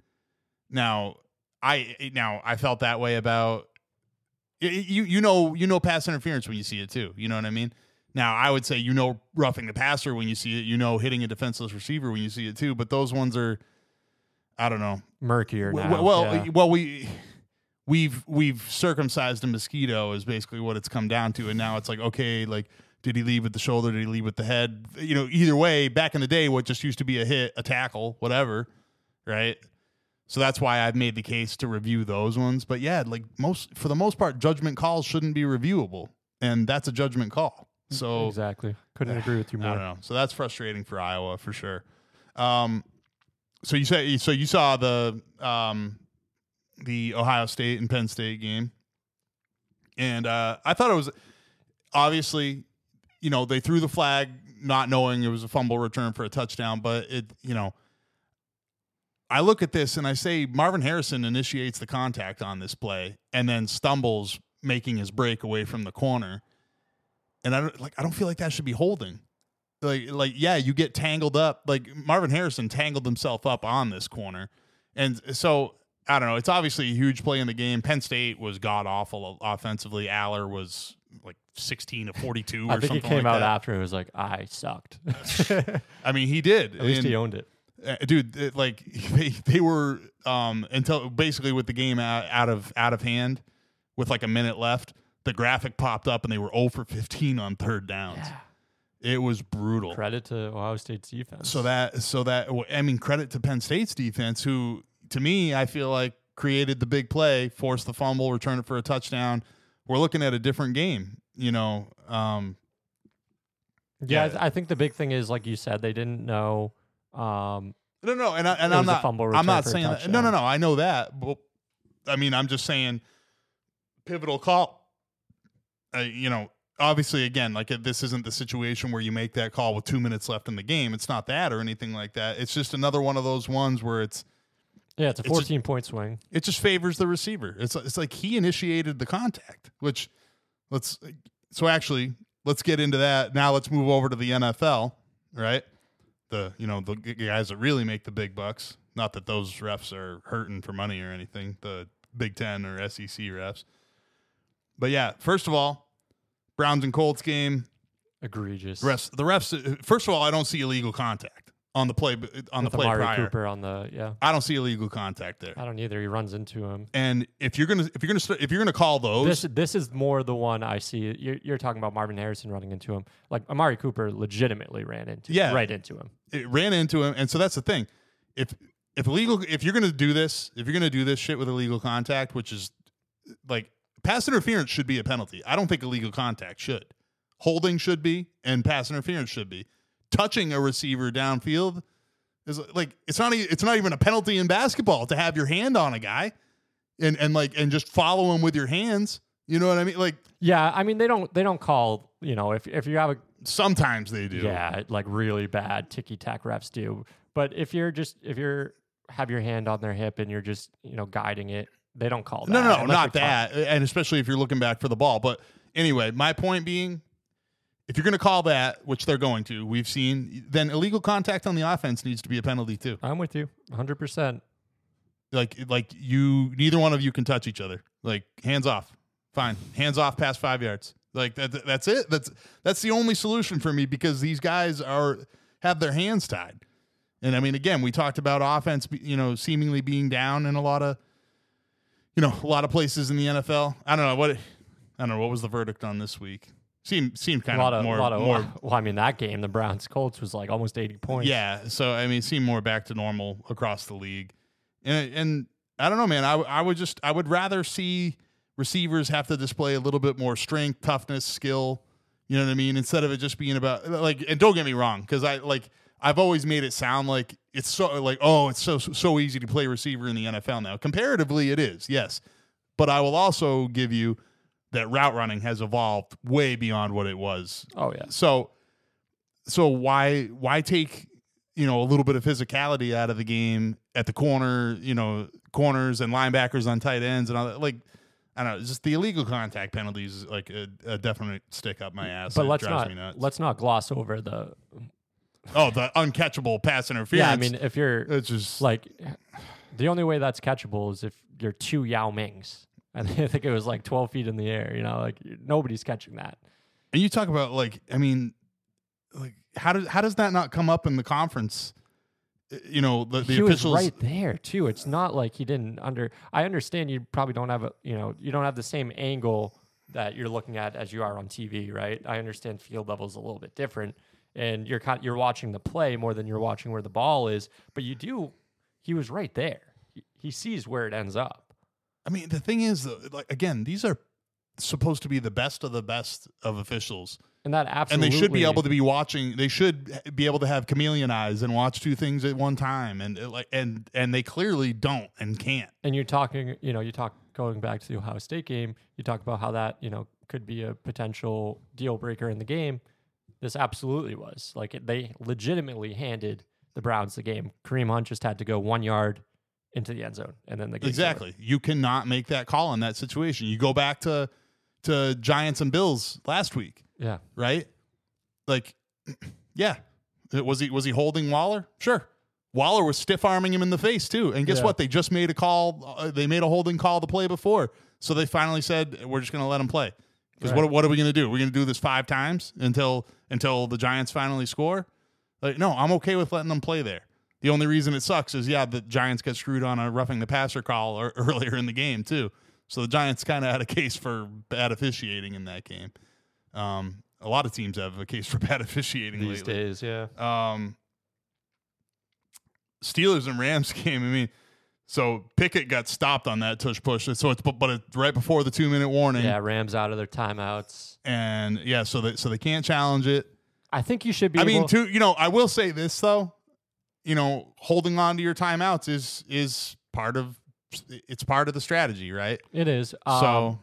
Now, I now I felt that way about you. You know, you know pass interference when you see it too. You know what I mean. Now, I would say you know roughing the passer when you see it. You know hitting a defenseless receiver when you see it too. But those ones are, I don't know. Murkier now. well, yeah. well, we we've we've circumcised a mosquito is basically what it's come down to, and now it's like okay, like did he leave with the shoulder? Did he leave with the head? You know, either way, back in the day, what just used to be a hit, a tackle, whatever, right? So that's why I've made the case to review those ones. But yeah, like most for the most part, judgment calls shouldn't be reviewable, and that's a judgment call. So exactly. Couldn't agree with you I don't more. know. So that's frustrating for Iowa for sure. Um, so you say so you saw the um, the Ohio State and Penn State game, and uh, I thought it was obviously, you know, they threw the flag not knowing it was a fumble return for a touchdown, but it, you know. I look at this and I say Marvin Harrison initiates the contact on this play and then stumbles making his break away from the corner. And I don't like I don't feel like that should be holding. Like like yeah, you get tangled up. Like Marvin Harrison tangled himself up on this corner. And so I don't know. It's obviously a huge play in the game. Penn State was god awful offensively. Allar was like 16 to 42 or I think he something came like out that. after and was like, I sucked. I mean, he did. At least And- he owned it. Uh, dude it, like they, they were um until basically with the game out, out of out of hand with like a minute left the graphic popped up and they were 0 for 15 on third downs it was brutal Credit to Ohio State's defense. so that so that i mean credit to penn state's defense who to me i feel like created the big play forced the fumble returned it for a touchdown we're looking at a different game you know um yeah, yeah. I think the big thing is like you said, they didn't know. Um, No, no, and I, and I'm not. I'm not saying that. No, no, no. I know that, but I mean, I'm just saying, pivotal call. Uh, you know, obviously, again, like this isn't the situation where you make that call with two minutes left in the game. It's not that or anything like that. It's just another one of those ones where it's yeah, it's a It's just- 14 point swing. it just favors the receiver. It's it's like he initiated the contact, which let's so actually let's get into that. Now let's move over to the NFL, right? The you know the guys that really make the big bucks. Not that those refs are hurting for money or anything. The Big Ten or SEC refs, but yeah. First of all, Browns and Colts game. Egregious. Refs, the refs. Uh, first of all, I don't see illegal contact on the play on With the play Amari prior. Cooper on the yeah. I don't see illegal contact there. I don't either. He runs into him. And if you're gonna if you're gonna if you're gonna call those, This this is more the one I see. You're, you're talking about Marvin Harrison running into him. Like Amari Cooper legitimately ran into Yeah. right into him. it ran into him, and so that's the thing. If if illegal, if you're gonna do this, if you're gonna do this shit with illegal contact, which is like pass interference should be a penalty. I don't think illegal contact should. Holding should be, and pass interference should be. Touching a receiver downfield is like it's not it's not even a penalty in basketball to have your hand on a guy, and and like and just follow him with your hands. You know what I mean? Like Yeah, I mean they don't they don't call you know if if you have a sometimes they do. yeah like really bad ticky tack refs do, but if you're just if you're have your hand on their hip and you're just you know guiding it, they don't call that. No, no, no, not that. And especially if you're looking back for the ball. But anyway, my point being, if you're going to call that, which they're going to, we've seen, then illegal contact on the offense needs to be a penalty too. I'm with you, 100. percent Like, like you, neither one of you can touch each other. Like, hands off. Fine, hands off past five yards. Like that, that's it. That's that's the only solution for me because these guys are have their hands tied. And I mean, again, we talked about offense, you know, seemingly being down in a lot of, you know, a lot of places in the NFL. I don't know what, I don't know what was the verdict on this week. Seemed seemed A kind lot of more lot of more. well, I mean that game, the Browns Colts was like almost 80 points. Yeah, so I mean, it seemed more back to normal across the league, and and I don't know, man. I I would just I would rather see receivers have to display a little bit more strength, toughness, skill. You know what I mean? Instead of it just being about like, and don't get me wrong, because I like I've always made it sound like it's so like oh, it's so so easy to play receiver in the NFL now. Comparatively, it is yes, but I will also give you that route running has evolved way beyond what it was Oh yeah. so so why why take you know a little bit of physicality out of the game at the corner you know corners and linebackers on tight ends and all that like I don't know just the illegal contact penalties is like a, a definite stick up my ass But let's not me nuts. let's not gloss over the. oh the uncatchable pass interference Yeah, I mean if you're it's just like the only way that's catchable is if you're two Yao Mings. And I think it was like 12 feet in the air. You know, like nobody's catching that. and you talk about like I mean like how does how does that not come up in the conference Uh, you know the, the he was officials right there too. It's not like he didn't under. I understand you probably don't have a you know you don't have the same angle that you're looking at as you are on TV, right? I understand field level is a little bit different, and you're kind you're watching the play more than you're watching where the ball is. But you do, he was right there. He, he sees where it ends up. I mean, the thing is, though, like again, these are supposed to be the best of the best of officials, And that absolutely. and they should be able to be watching. They should be able to have chameleon eyes and watch two things at one time, and uh, like, and and they clearly don't and can't. and you're talking, you know, you talk going back to the Ohio State game, you talk about how that, you know, could be a potential deal breaker in the game. This absolutely was. Like they legitimately handed the Browns the game. Kareem Hunt just had to go one yard into the end zone, and then the game's over. Exactly, you cannot make that call in that situation. You go back to to Giants and Bills last week, Yeah, right? Like, yeah, was he was he holding Waller? Sure. Waller was stiff arming him in the face too, and guess Yeah. what? They just made a call. Uh, they made a holding call the play before, so they finally said we're just going to let him play. Because Right. what what are we going to do? We're going to do this five times until until the Giants finally score. Like, no, I'm okay with letting them play there. The only reason it sucks is yeah, the Giants get screwed on a roughing the passer call or, earlier in the game too. So the Giants kind of had a case for bad officiating in that game. Um, a lot of teams have a case for bad officiating these lately. days. Yeah, Um, Steelers and Rams game. I mean, so Pickett got stopped on that tush push. So it's but, but it's right before the two minute warning. yeah. Rams out of their timeouts. And yeah, so they so they can't challenge it. I think you should be. I mean, able- too. You know, I will say this though. You know, holding on to your timeouts is is part of it's part of the strategy, right? it is. Um, so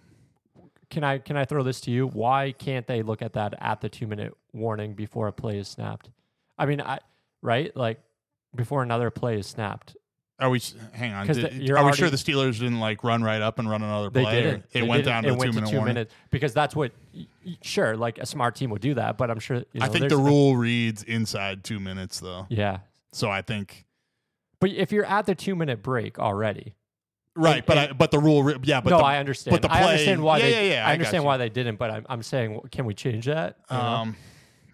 can I can I throw this to you? Why can't they look at that at the two minute warning before a play is snapped? I mean, I right like before another play is snapped. are we? hang on? Did- the- are we sure the Steelers didn't like run right up and run another play? or didn't. It They went didn't. down to it went two minute two minutes because that's what. Sure, like a smart team would do that, but I'm sure. You know, I think the rule reads inside two minutes though. Yeah, So I think but if you're at the two minute break already, right, And- but and- I, but the rule, yeah, but no, the, I understand. but the play, I understand why yeah, they. yeah, yeah, I I understand why they didn't, but I'm I'm saying, can we change that? You know? um,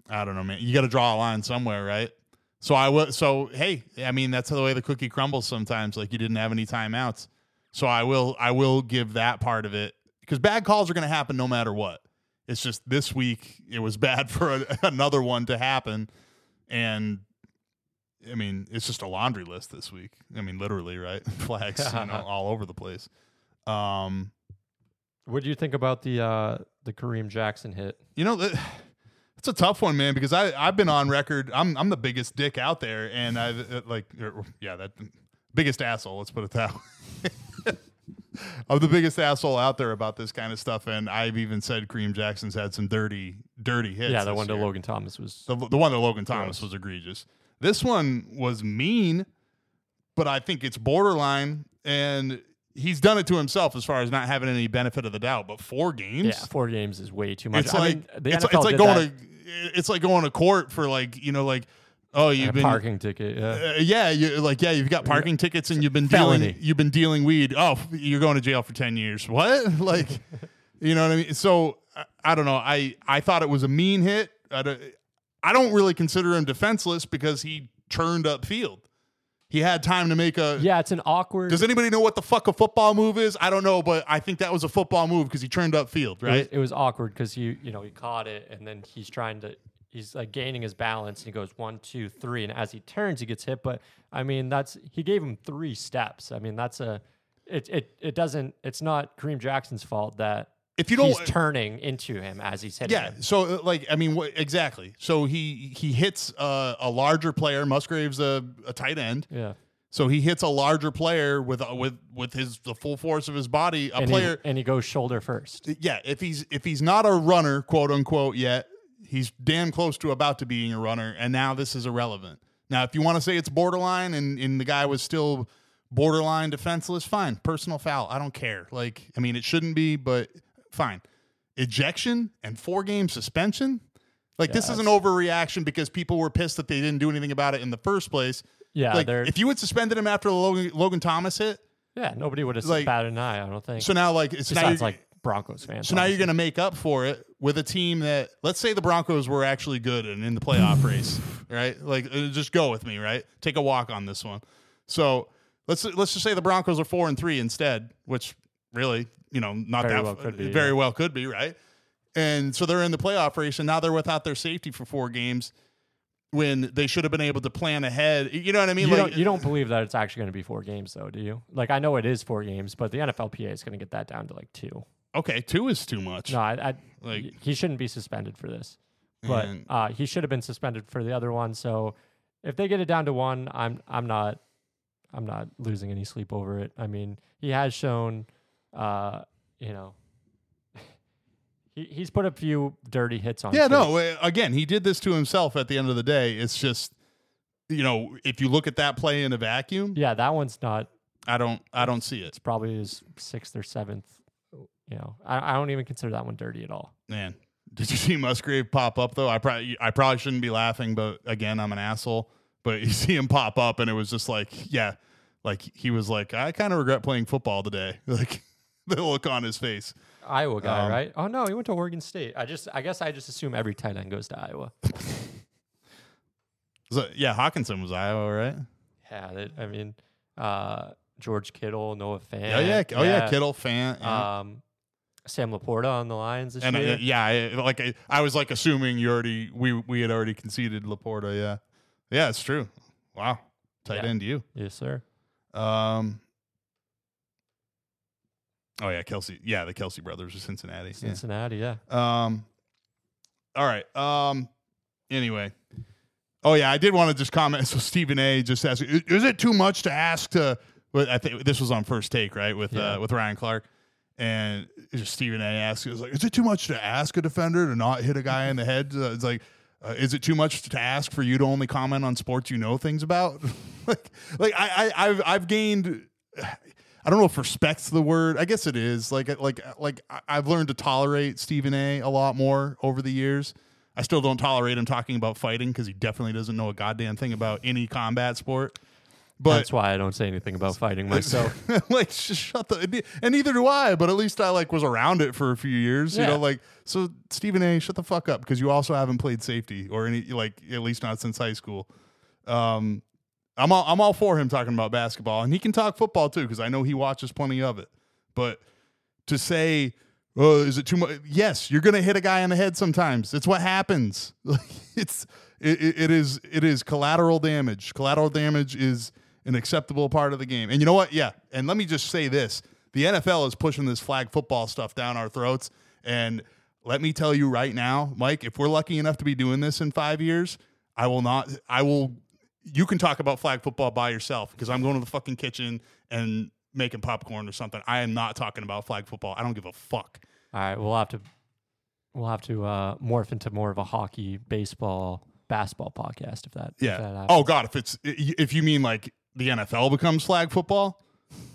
I don't know, man. You got to draw a line somewhere, right? So I will. So hey, I mean that's the way the cookie crumbles sometimes. Like you didn't have any timeouts, so I will I will give that part of it because bad calls are going to happen no matter what. It's just this week it was bad for a, another one to happen, and I mean it's just a laundry list this week. I mean literally, right? Flags you know, all over the place. Um, What do you think about the uh, the Kareem Jackson hit? You know, that- it's a tough one, man, because I I've been on record. I'm I'm the biggest dick out there, and I uh, like er, yeah that biggest asshole. Let's put it that way. I'm the biggest asshole out there about this kind of stuff, and I've even said Kareem Jackson's had some dirty dirty hits. yeah, the one to year. Logan Thomas was. The, the one to Logan Thomas Gross. was egregious. This one was mean, but I think it's borderline, and he's done it to himself as far as not having any benefit of the doubt. But four games, yeah, four games is way too much. it's I like mean, it's, it's like going that. to it's like going to court for like you know like oh you've a been parking ticket. Yeah. uh, yeah you like yeah you've got parking tickets and you've been Felony. dealing you've been dealing weed oh you're going to jail for 10 years what like you know what I mean so I, I don't know I I thought it was a mean hit I I don't really consider him defenseless because he turned up field he had time to make a yeah, it's an awkward. does anybody know what the fuck a football move is I don't know but I think that was a football move because he turned up field it was, right it was awkward because he, you know, he caught it and then he's trying to, he's like gaining his balance. And he goes one, two, three, and as he turns, he gets hit. But I mean, that's he gave him three steps. I mean, that's a, it, it, it doesn't. It's not Kareem Jackson's fault that if you don't he's turning into him as he's hitting. Yeah. him. So, uh, like, I mean, what, exactly. So he he hits uh, a larger player. Musgrave's a, a tight end, yeah. so he hits a larger player with uh, with with his the full force of his body. A And player, he, and he goes shoulder first. yeah. If he's if he's not a runner, quote unquote, yet he's damn close to about to being a runner. And now this is irrelevant. Now, if you want to say it's borderline and and the guy was still borderline defenseless, fine. Personal foul. I don't care. Like, I mean, it shouldn't be, but fine. Ejection and four game suspension. Like this is an overreaction because people were pissed that they didn't do anything about it in the first place. Yeah, like if you had suspended him after the Logan, Logan Thomas hit, yeah. Nobody would have like- batted an eye. I don't think. so now like it's Besides, you're, like Broncos fans. so now you're going to make up for it with a team that let's say the Broncos were actually good and in the playoff race, right? Like uh, just go with me, right? Take a walk on this one. So let's let's just say the Broncos are four and three instead, which really you know not Very that well could be, very yeah. well could be, right? And so they're in the playoff race, and now they're without their safety for four games when they should have been able to plan ahead. You know what I mean? You like, don't, you don't believe that it's actually going to be four games, though, do you? Like, I know it is four games, but the NFLPA is going to get that down to like two. okay, two is too much. No, I, I Like- he shouldn't be suspended for this, but And- uh, he should have been suspended for the other one. So if they get it down to one, I'm I'm not I'm not losing any sleep over it. I mean, he has shown, uh, you know. He, he's put a few dirty hits on. Yeah, no. uh, Again, he did this to himself. At the end of the day, it's just, you know, if you look at that play in a vacuum, Yeah, that one's not. I don't, I don't see it. It's probably his sixth or seventh. You know, I, I don't even consider that one dirty at all. Man, did you see Musgrave pop up though? I probably, I probably shouldn't be laughing, but again, I'm an asshole. But you see him pop up, and it was just like, yeah, like he was like, I kind of regret playing football today. Like the look on his face. Iowa guy, Um, right? Oh no, he went to Oregon State. I just, I guess, I just assume every tight end goes to Iowa. So, yeah, Hockenson was Iowa, right? yeah, that, I mean, uh, George Kittle, Noah Fant. Yeah, yeah. Oh yeah, Kittle, Fant. yeah. Um, Sam Laporta on the Lions this and year. uh, yeah, I, like I, I was like assuming you already we we had already conceded Laporta. Yeah, yeah, it's true. Wow, tight Yeah. end you. yes, sir. Um. Oh yeah, Kelce. Yeah, the Kelce brothers of Cincinnati. Cincinnati, yeah. Um. All right. Um. Anyway. Oh yeah, I did want to just comment. So Stephen A. just asked, "Is it too much to ask to?" But I think this was on first take, right, with Yeah. uh, with Ryan Clark, and just Stephen A. asked, "It was like, is it too much to ask a defender to not hit a guy in the head?" Uh, it's like, uh, is it too much to ask for you to only comment on sports you know things about? like, like I, I, I've, I've gained. I don't know if respect's the word. I guess it is. Like like like I've learned to tolerate Stephen A. a lot more over the years. I still don't tolerate him talking about fighting because he definitely doesn't know a goddamn thing about any combat sport. But That's why I don't say anything about fighting myself. like just shut the and neither do I, but at least I like was around it for a few years. You know, like so Stephen A, shut the fuck up because you also haven't played safety or any like at least not since high school. Um I'm all I'm all for him talking about basketball and he can talk football too because I know he watches plenty of it. But to say, oh, is it too much? Yes, you're gonna hit a guy in the head sometimes. It's what happens. It's it, it it is it is collateral damage. Collateral damage is an acceptable part of the game. And you know what? Yeah. And let me just say this: the NFL is pushing this flag football stuff down our throats. And let me tell you right now, Mike, if we're lucky enough to be doing this in five years, I will not. I will. You can talk about flag football by yourself because I'm going to the fucking kitchen and making popcorn or something. I am not talking about flag football. I don't give a fuck. All right, we'll have to we'll have to uh, morph into more of a hockey, baseball, basketball podcast if that. if that Yeah. happens. Oh God, if it's if you mean like the NFL becomes flag football,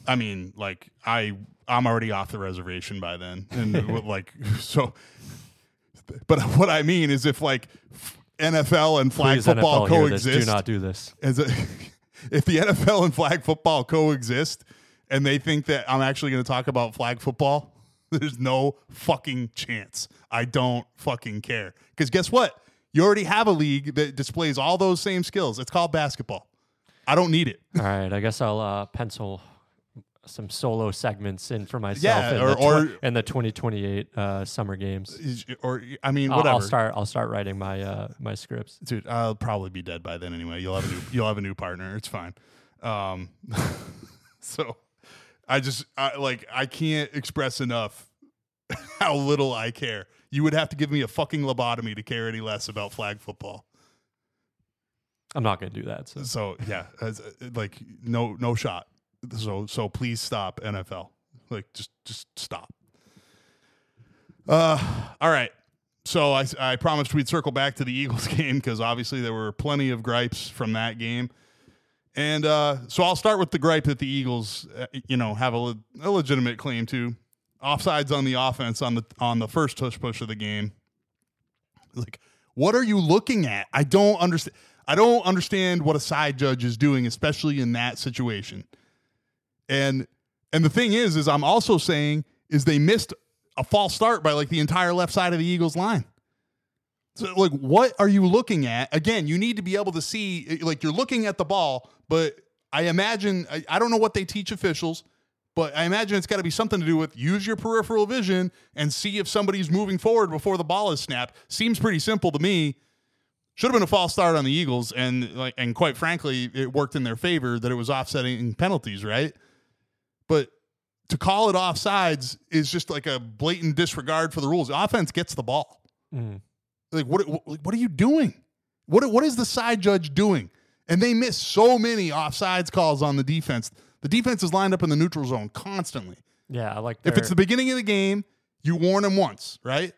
I mean like I I'm already off the reservation by then, and like so. But what I mean is if like f- NFL and flag Please, football NFL, coexist, Do not do this. as a, if the NFL and flag football coexist and they think that I'm actually going to talk about flag football, there's no fucking chance. I don't fucking care. Because guess what? You already have a league that displays all those same skills. It's called basketball. I don't need it. All right, I guess I'll uh, pencil some solo segments in for myself Yeah, in, or- the tw- or- in the 2028 uh, summer games. Or I mean, I'll- whatever. I'll start. I'll start writing my uh, my scripts. dude i'll probably be dead by then anyway you'll have a new you'll have a new partner it's fine um so i just I, like i can't express enough how little i care you would have to give me a fucking lobotomy to care any less about flag football I'm not going to do that. So. so yeah as, like no no shot so so please stop nfl like just just stop uh all right so I, I promised we'd circle back to the Eagles game because obviously there were plenty of gripes from that game. And uh, so I'll start with the gripe that the Eagles, uh, you know, have a, le- a legitimate claim to. Offsides on the offense on the on the first tush push of the game. Like, what are you looking at? I don't understand. I don't understand what a side judge is doing, especially in that situation. And and the thing is, is I'm also saying is they missed a false start by like the entire left side of the Eagles line. So like what are you looking at? Again, you need to be able to see eh, like you're looking at the ball, but I imagine I, I don't know what they teach officials, but I imagine it's got to be something to do with use your peripheral vision and see if somebody's moving forward before the ball is snapped. Seems pretty simple to me. Should have been a false start on the Eagles, and like and quite frankly, it worked in their favor that it was offsetting penalties, right? But to call it offsides is just like a blatant disregard for the rules. The offense gets the ball. Mm. Like what? What, what are you doing? What? What is the side judge doing? And they miss so many offsides calls on the defense. The defense is lined up in the neutral zone constantly. Yeah, I like. If it's the beginning of the game, you warn them once, right?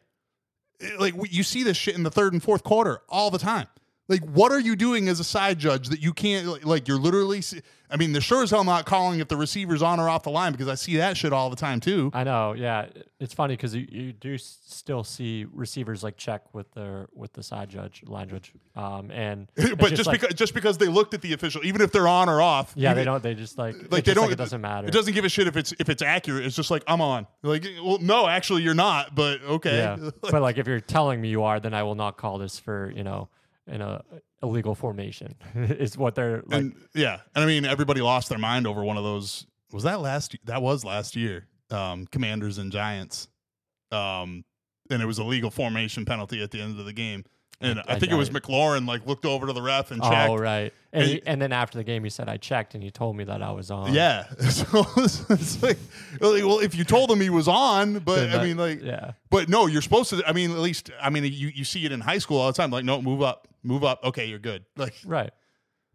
Like you see this shit in the third and fourth quarter all the time. Like, what are you doing as a side judge that you can't like? like you're literally. I mean, they're sure as hell not calling if the receiver's on or off the line because I see that shit all the time too. I know. Yeah, it's funny because you, you do still see receivers like check with their with the side judge, line judge, um, and but just, like- because just because they looked at the official, even if they're on or off, yeah, they don't. They just like Like they just don't. Like it doesn't matter. It doesn't give a shit if it's if it's accurate. It's just like I'm on. Like, well, no, actually, you're not. But okay. Yeah, but like if you're telling me you are, then I will not call this for you know in a illegal formation. is what they're like. and yeah, and I mean, everybody lost their mind over one of those. Was that last? That was last year. Um, Commanders and Giants. Um, and it was a legal formation penalty at the end of the game. And I, I think it was doubt McLaurin like looked over to the ref and checked. oh right, and, And- he- and then after the game, he said I checked, and he told me that I was on. Yeah, so it's, it's like, well, if you told him he was on, but Then I mean, like, yeah, But no, you're supposed to. I mean, at least I mean, you you see it in high school all the time. Like, no, move up, move up. Okay, you're good. Like, right.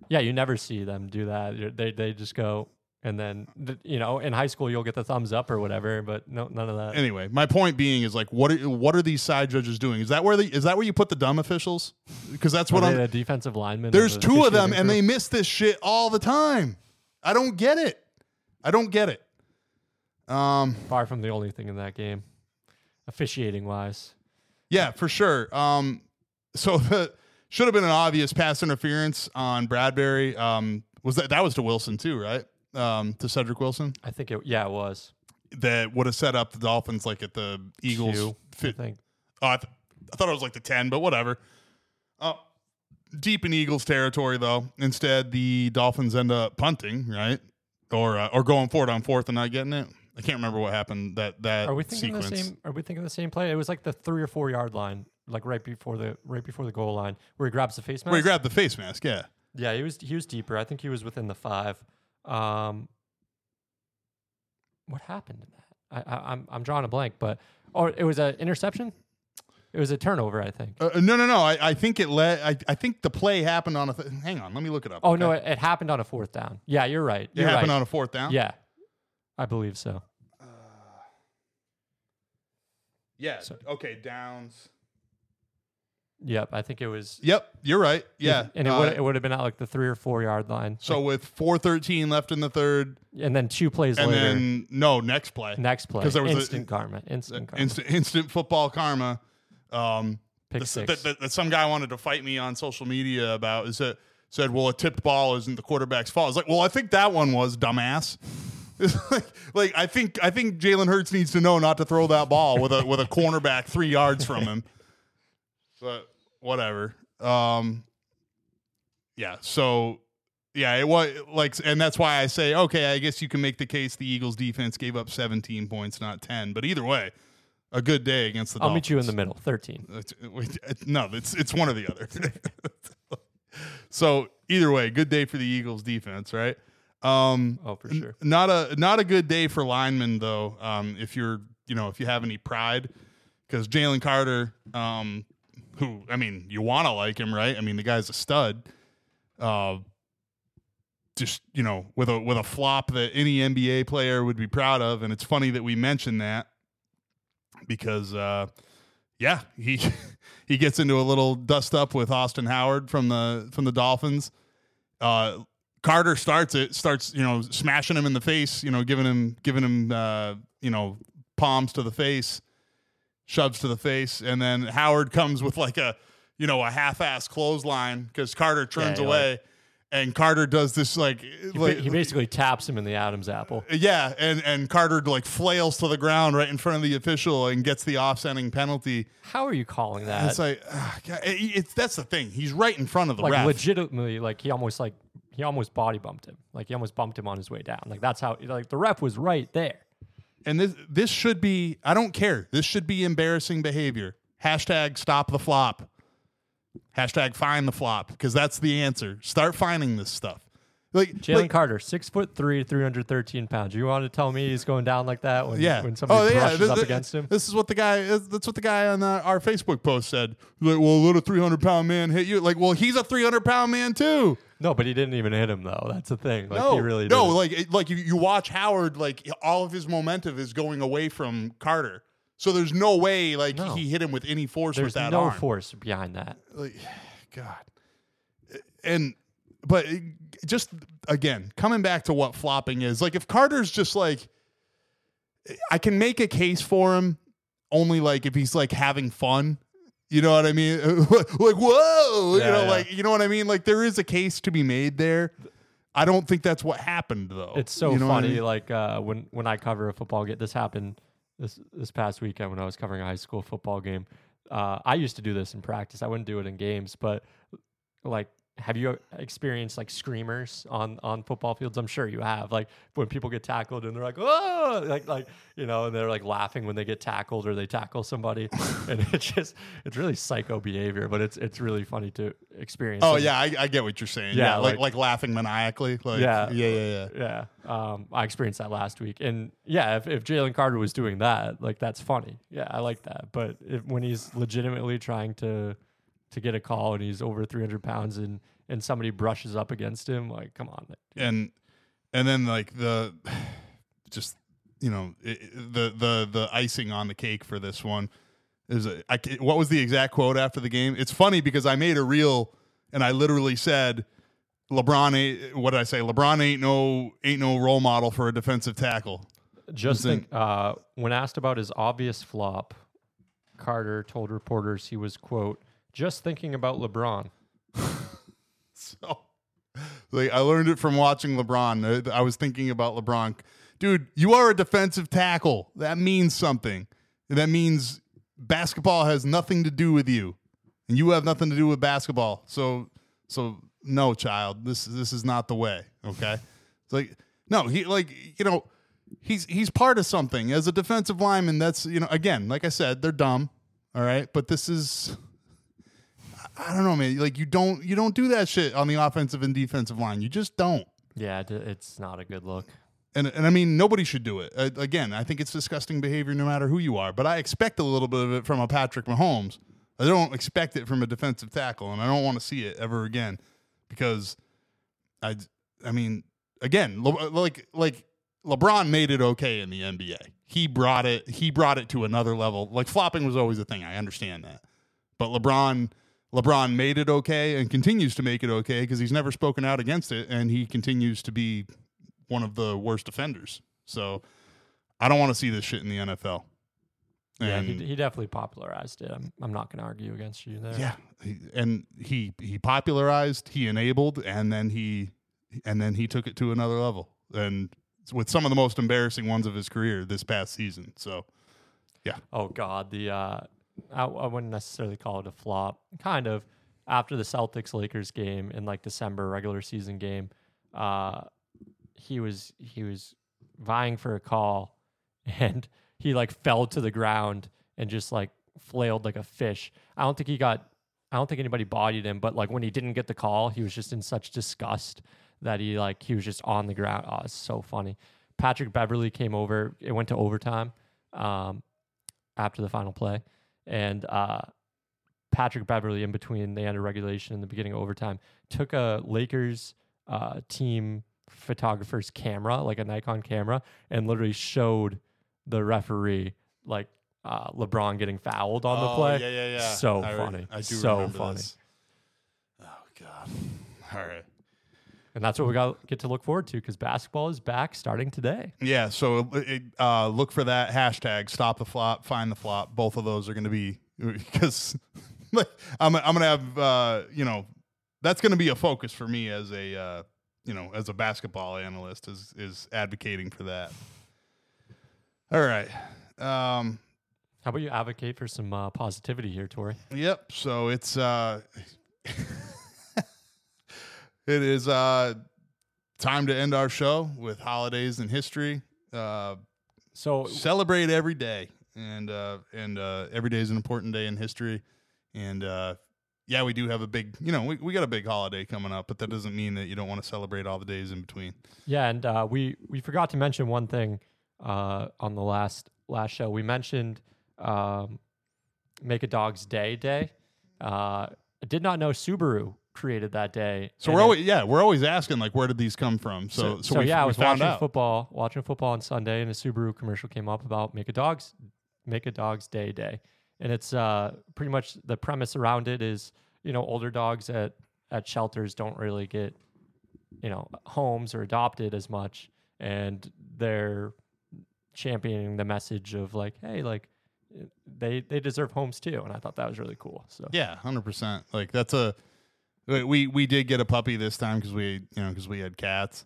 Yeah, you never see them do that. You're- They they just go, and then you know in high school you'll get the thumbs up or whatever, but no none of that. anyway, my point being is like, what are, what are these side judges doing? Is that where the is that where you put the dumb officials? Because that's what I'm. the defensive lineman. There's two of them, and they miss this shit all the time. I don't get it. I don't get it. Um. far from the only thing in that game, officiating wise. Yeah, for sure. Um, so the should have been an obvious pass interference on Bradberry. Um, was that that was to Wilson too, right? Um, to Cedric Wilson I think it. Yeah, it was. that would have set up the Dolphins like at the Eagles. Two, I think. oh, I, th- I thought it was like the ten, but whatever. Uh, deep in Eagles territory though. Instead, the Dolphins end up punting, right, or uh, or going for it on fourth and not getting it. I can't remember what happened that that Are we thinking sequence. the same? Are we thinking the same play? It was like the three or four yard line, like right before the right before the goal line, where he grabs the face mask. Where he grabbed the face mask, yeah. yeah, he was he was deeper. I think he was within the five. Um, what happened to that? I, I I'm I'm drawing a blank, but or it was an interception. It was a turnover, I think. Uh, no, no, no. I, I think it led. I, I think the play happened on a. Th- hang on, let me look it up. Oh okay? no, it, it happened on a fourth down. Yeah, you're right. it You're happened right. on a fourth down. yeah, I believe so. yeah. So- okay, downs. Yep, I think it was. Yep, you're right. Yeah, and it uh, would it would have been at like the three or four yard line. so with four thirteen left in the third, and then two plays and later, then no next play, next play because there was a- instant karma, instant karma, instant instant football karma. Um, pick that, six. that, some guy wanted to fight me on social media about is that said, well, a tipped ball isn't the quarterback's fault. It's like, well, I think that one was dumbass. It's like, like I think I think Jalen Hurts needs to know not to throw that ball with a with a cornerback three yards from him. But whatever. Um, yeah. So yeah, it was like, and that's why I say, okay, I guess you can make the case the Eagles defense gave up 17 points, not 10. But either way, a good day against the I'll Dolphins. meet you in the middle, thirteen. It's- wait, it- No, it's it's one or the other. so either way, good day for the Eagles defense, right? Um, Oh, for sure. Not a not a good day for linemen though. Um, if you're you know if you have any pride, because Jalen Carter, um, who I mean you want to like him, right? I mean the guy's a stud. Uh, just you know with a with a flop that any NBA player would be proud of, and it's funny that we mentioned that because uh, yeah, he he gets into a little dust up with Austin Howard from the from the Dolphins. Uh, Carter starts it, starts you know smashing him in the face, you know, giving him giving him uh, you know palms to the face, shoves to the face, and then Howard comes with like a you know a half-ass clothesline because Carter turns Yeah, away, and Carter does this like He, like he basically taps him in the Adam's apple. Uh, yeah, and and Carter like flails to the ground right in front of the official and gets the offsetting penalty. How are you calling that? It's like ah, God, it- it's that's the thing. He's right in front of the like ref. legitimately, like he almost like he almost body bumped him. Like he almost bumped him on his way down. Like that's how like the ref was right there. And this this should be I don't care. This should be embarrassing behavior. Hashtag stop the flop. Hashtag find the flop because that's the answer. Start finding this stuff. Like Jalen like, Carter, six foot three, three hundred thirteen pounds. You want to tell me he's going down like that when yeah. when oh, somebody oh, yeah. brushes This, up this- against him? This is what the guy. That's what the guy on the, our Facebook post said. He's like, well, let a three hundred pound man hit you. Like, well, he's a three hundred pound man too. No, but he didn't even hit him though. That's the thing. Like no, he really no. didn't. Like, like you, you watch Howard. Like, all of his momentum is going away from Carter. So there's no way like No. he hit him with any force There's with that no arm. force behind that. like, God. and but just again coming back to what flopping is like if carter's just like i can make a case for him only like if he's like having fun you know what i mean like whoa you know yeah. like you know what i mean like there is a case to be made there i don't think that's what happened though It's so You know what I funny. mean? Like uh, when when I cover a football game, this happened this this past weekend when I was covering a high school football game. Uh, I used to do this in practice. I wouldn't do it in games, but like, have you experienced like screamers on on football fields? I'm sure you have. Like when people get tackled and they're like, oh, like like you know, and they're like laughing when they get tackled or they tackle somebody, and it's just it's really psycho behavior, but it's it's really funny to experience. oh And- yeah I, I get what you're saying Yeah, yeah, like, like- like laughing maniacally like Yeah. yeah yeah yeah Yeah, um, I experienced that last week, and yeah, if, if Jalen Carter was doing that, like that's funny. Yeah, I like that. But if, when he's legitimately trying to to get a call and he's over 300 pounds and and somebody brushes up against him, like come on, and and then like the just you know i i- the the the icing on the cake for this one is a, I, what was the exact quote after the game? It's funny because i made a reel and i literally said lebron ain't what did i say? Lebron ain't no ain't no role model for a defensive tackle. Just think. Uh, when asked about his obvious flop, Carter told reporters he was quote just thinking about LeBron. So, like, I learned it from watching LeBron. Uh, I was thinking about LeBron. Dude, you are a defensive tackle. That means something. That means basketball has nothing to do with you, and you have nothing to do with basketball. So, so no, child, this this is not the way. Okay, it's like no, he like you know. He's he's part of something as a defensive lineman. That's you know again, like I said, they're dumb. All right, but this is I don't know, man. Like you don't you don't do that shit on the offensive and defensive line. You just don't. Yeah, it's not a good look. And and I mean nobody should do it. Uh, again, I think it's disgusting behavior no matter who you are. But I expect a little bit of it from a Patrick Mahomes. I don't expect it from a defensive tackle, and I don't want to see it ever again because I I mean again Le- like like LeBron made it okay in the NBA. He brought it he brought it to another level. Like flopping was always a thing. I understand that. But LeBron LeBron made it okay and continues to make it okay because he's never spoken out against it and he continues to be one of the worst offenders. So I don't want to see this shit in the NFL. Yeah, And he, he definitely popularized it. I'm, I'm not going to argue against you there. yeah, he, and he he popularized, he enabled, and then he and then he took it to another level, and with some of the most embarrassing ones of his career this past season. So yeah. Oh God, the uh, I, I wouldn't necessarily call it a flop. Kind of after the Celtics Lakers game in like December regular season game, uh, he was he was vying for a call, and he like fell to the ground and just like flailed like a fish. I don't think he got. I don't think anybody bodied him, but like when he didn't get the call, he was just in such disgust that he like he was just on the ground. Oh, it's so funny. Patrick Beverley came over. It went to overtime. Um, after the final play. And uh, Patrick Beverley, in between the end of regulation and the beginning of overtime, took a Lakers uh, team photographer's camera, like a Nikon camera, and literally showed the referee like uh, LeBron getting fouled on the play. Oh, Yeah, yeah, yeah. So I re- funny. I do So funny. this. Oh God. All right. And that's what we got get to look forward to because basketball is back starting today. Yeah, so it, uh, look for that hashtag. Stop the flop, find the flop. Both of those are going to be because like, I'm I'm going to have uh, you know that's going to be a focus for me as a uh, you know as a basketball analyst is is advocating for that. All right. Um, How about you advocate for some uh, positivity here, Tori? Yep. So it's uh it is uh time to end our show with holidays in history. Uh So celebrate every day and uh and uh every day is an important day in history and uh yeah, we do have a big, you know, we, we got a big holiday coming up, but that doesn't mean that you don't want to celebrate all the days in between. Yeah, and uh, we we forgot to mention one thing uh, on the last last show. We mentioned um, Make a Dog's Day Day. Uh, I did not know Subaru created that day. So and we're always yeah, we're always asking like where did these come from? So so, so, we, yeah, I was watching out. football, watching football on Sunday, and a Subaru commercial came up about Make a Dog's Make a Dog's Day Day, and it's uh, pretty much the premise around it is you know older dogs at at shelters don't really get, you know, homes or adopted as much, and they're championing the message of like, hey, like they they deserve homes too, and I thought that was really cool. So Yeah, hundred percent. Like that's a we we did get a puppy this time because we you know because we had cats,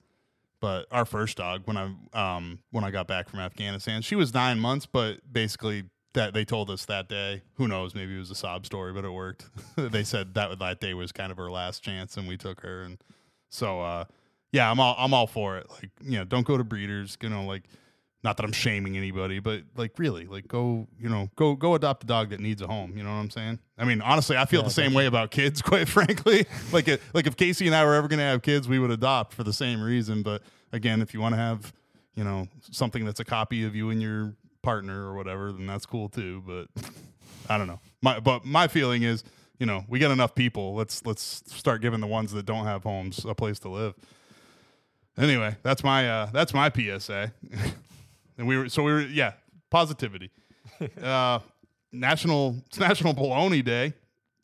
but our first dog when I um when I got back from Afghanistan, she was nine months, but basically that they told us that day. Who knows? Maybe it was a sob story, but it worked. they said that that day was kind of her last chance, and we took her, and so uh yeah, I'm all I'm all for it. Like you know, don't go to breeders. You know, like not that I'm shaming anybody, but like really, like go, you know, go go adopt a dog that needs a home. You know what I'm saying? I mean, honestly, I feel Yeah, the same way about kids. Quite frankly, like it, like if Casey and I were ever going to have kids, we would adopt for the same reason. But again, if you want to have, you know, something that's a copy of you and your partner or whatever, then that's cool too. But I don't know. My but my feeling is, you know, we got enough people. Let's let's start giving the ones that don't have homes a place to live. Anyway, that's my uh that's my PSA. and we were so we were yeah, positivity. uh National it's National Bologna Day.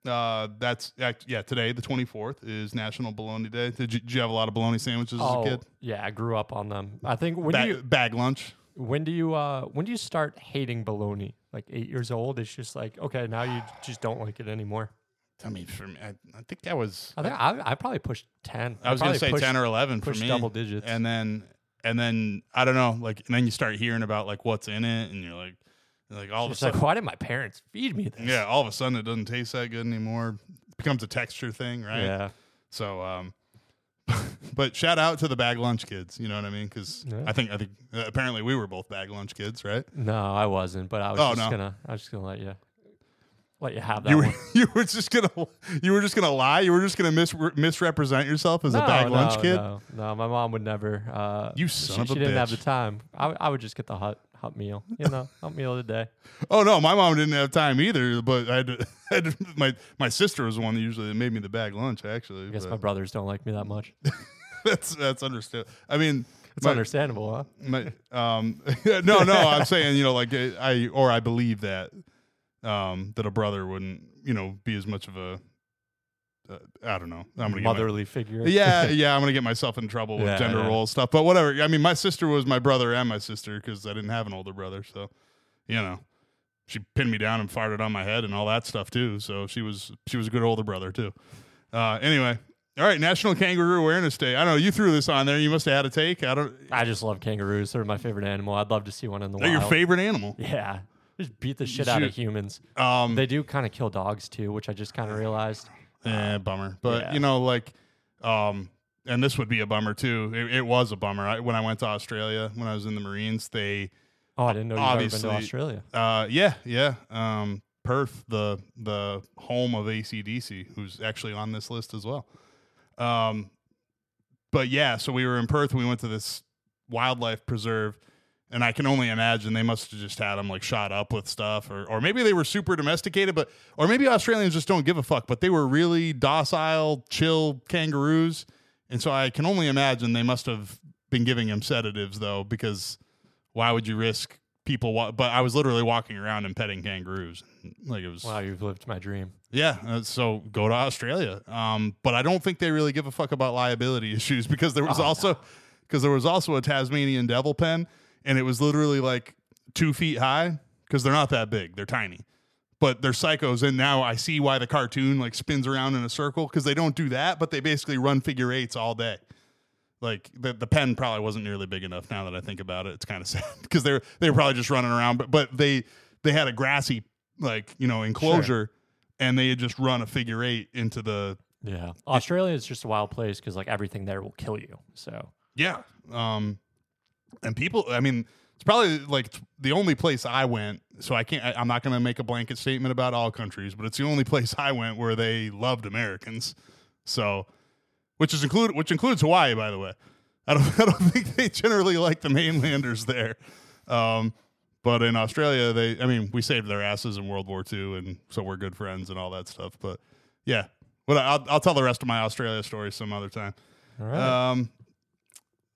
Uh that's yeah, today the 24th is National Bologna Day. Did you, did you have a lot of bologna sandwiches as oh a kid? yeah, I grew up on them. I think when do Bag, you bag lunch. when do you uh when do you start hating bologna? Like eight years old, it's just like okay, now you just don't like it anymore. I mean, for me, I, I think that was I think I, I probably pushed ten. I was gonna say pushed- ten or eleven for me. double digits. and then and then I don't know, like and then you start hearing about like what's in it, and you're like, like all of a like, sudden, why did my parents feed me this? yeah, all of a sudden it doesn't taste that good anymore. It becomes a texture thing, right? Yeah. So, um, but shout out to the bag lunch kids. You know what I mean? Because Yeah. I think I think uh, apparently we were both bag lunch kids, right? No, I wasn't, but I was Oh, just no. gonna I was just gonna let you let you have that You were you were just gonna you were just gonna lie. You were just gonna mis- misrepresent yourself as a No, bag lunch kid. No, no, my mom would never. Uh, You she, son of a she didn't have the bitch. time. I would just get the hot hot meal, you know, hot meal of the day. Oh no, my mom didn't have time either. But I had, to, I had to- my my sister was the one that usually made me the bag lunch. Actually, I guess but my brothers don't like me that much. that's that's understood. I mean, It's my- understandable, huh? my um no no I'm saying you know like I or I believe that um that a brother wouldn't you know be as much of a uh, I don't know I'm gonna get my- Motherly figure. yeah yeah I'm gonna get myself in trouble with Yeah, gender yeah. role stuff but whatever I mean my sister was my brother and my sister because I didn't have an older brother so you know she pinned me down and farted on my head and all that stuff too so she was she was a good older brother too uh anyway all right National Kangaroo Awareness Day I don't know you threw this on there you must have had a take I don't I just love kangaroos. They're my favorite animal. I'd love to see one in the they're wild. your favorite animal Yeah. Just beat the shit out of humans. um They do kind of kill dogs too, which I just kind of realized. Eh, bummer. But Yeah. you know, like, um, and this would be a bummer too. It, it was a bummer. I, when I went to Australia, when I was in the Marines, they, Oh, I didn't know you've ever been Obviously- to Australia. uh, yeah, yeah, um, Perth, the the home of ACDC, who's actually on this list as well. Um, but yeah, so we were in Perth. We went to this wildlife preserve, and I can only imagine they must have just had them like shot up with stuff, or or maybe they were super domesticated, but or maybe Australians just don't give a fuck. But they were really docile, chill kangaroos, and so I can only imagine they must have been giving him sedatives though, because why would you risk people? Wa- but I was literally walking around and petting kangaroos, like it was. Wow, you've lived my dream. Yeah, uh, so go to Australia. Um, but I don't think they really give a fuck about liability issues because there was Oh, also because there was also a Tasmanian devil pen, and it was literally like two feet high because they're not that big; they're tiny. But they're psychos, and now I see why the cartoon like spins around in a circle because they don't do that, but they basically run figure eights all day. Like the the pen probably wasn't nearly big enough. Now that I think about it, it's kind of sad because they're they were probably just running around. But but they they had a grassy like you know enclosure, and they had just run a figure eight into the Yeah. Australia is just a wild place because like everything there will kill you. So yeah. Um, and people, I mean, it's probably like the only place I went. So I can't. I, I'm not going to make a blanket statement about all countries, but it's the only place I went where they loved Americans. So, which is include which includes Hawaii, by the way. I don't I don't think they generally like the mainlanders there. Um, but in Australia, they I mean, we saved their asses in World War II, and so we're good friends and all that stuff. But yeah, but I'll I'll tell the rest of my Australia story some other time. all right. Um,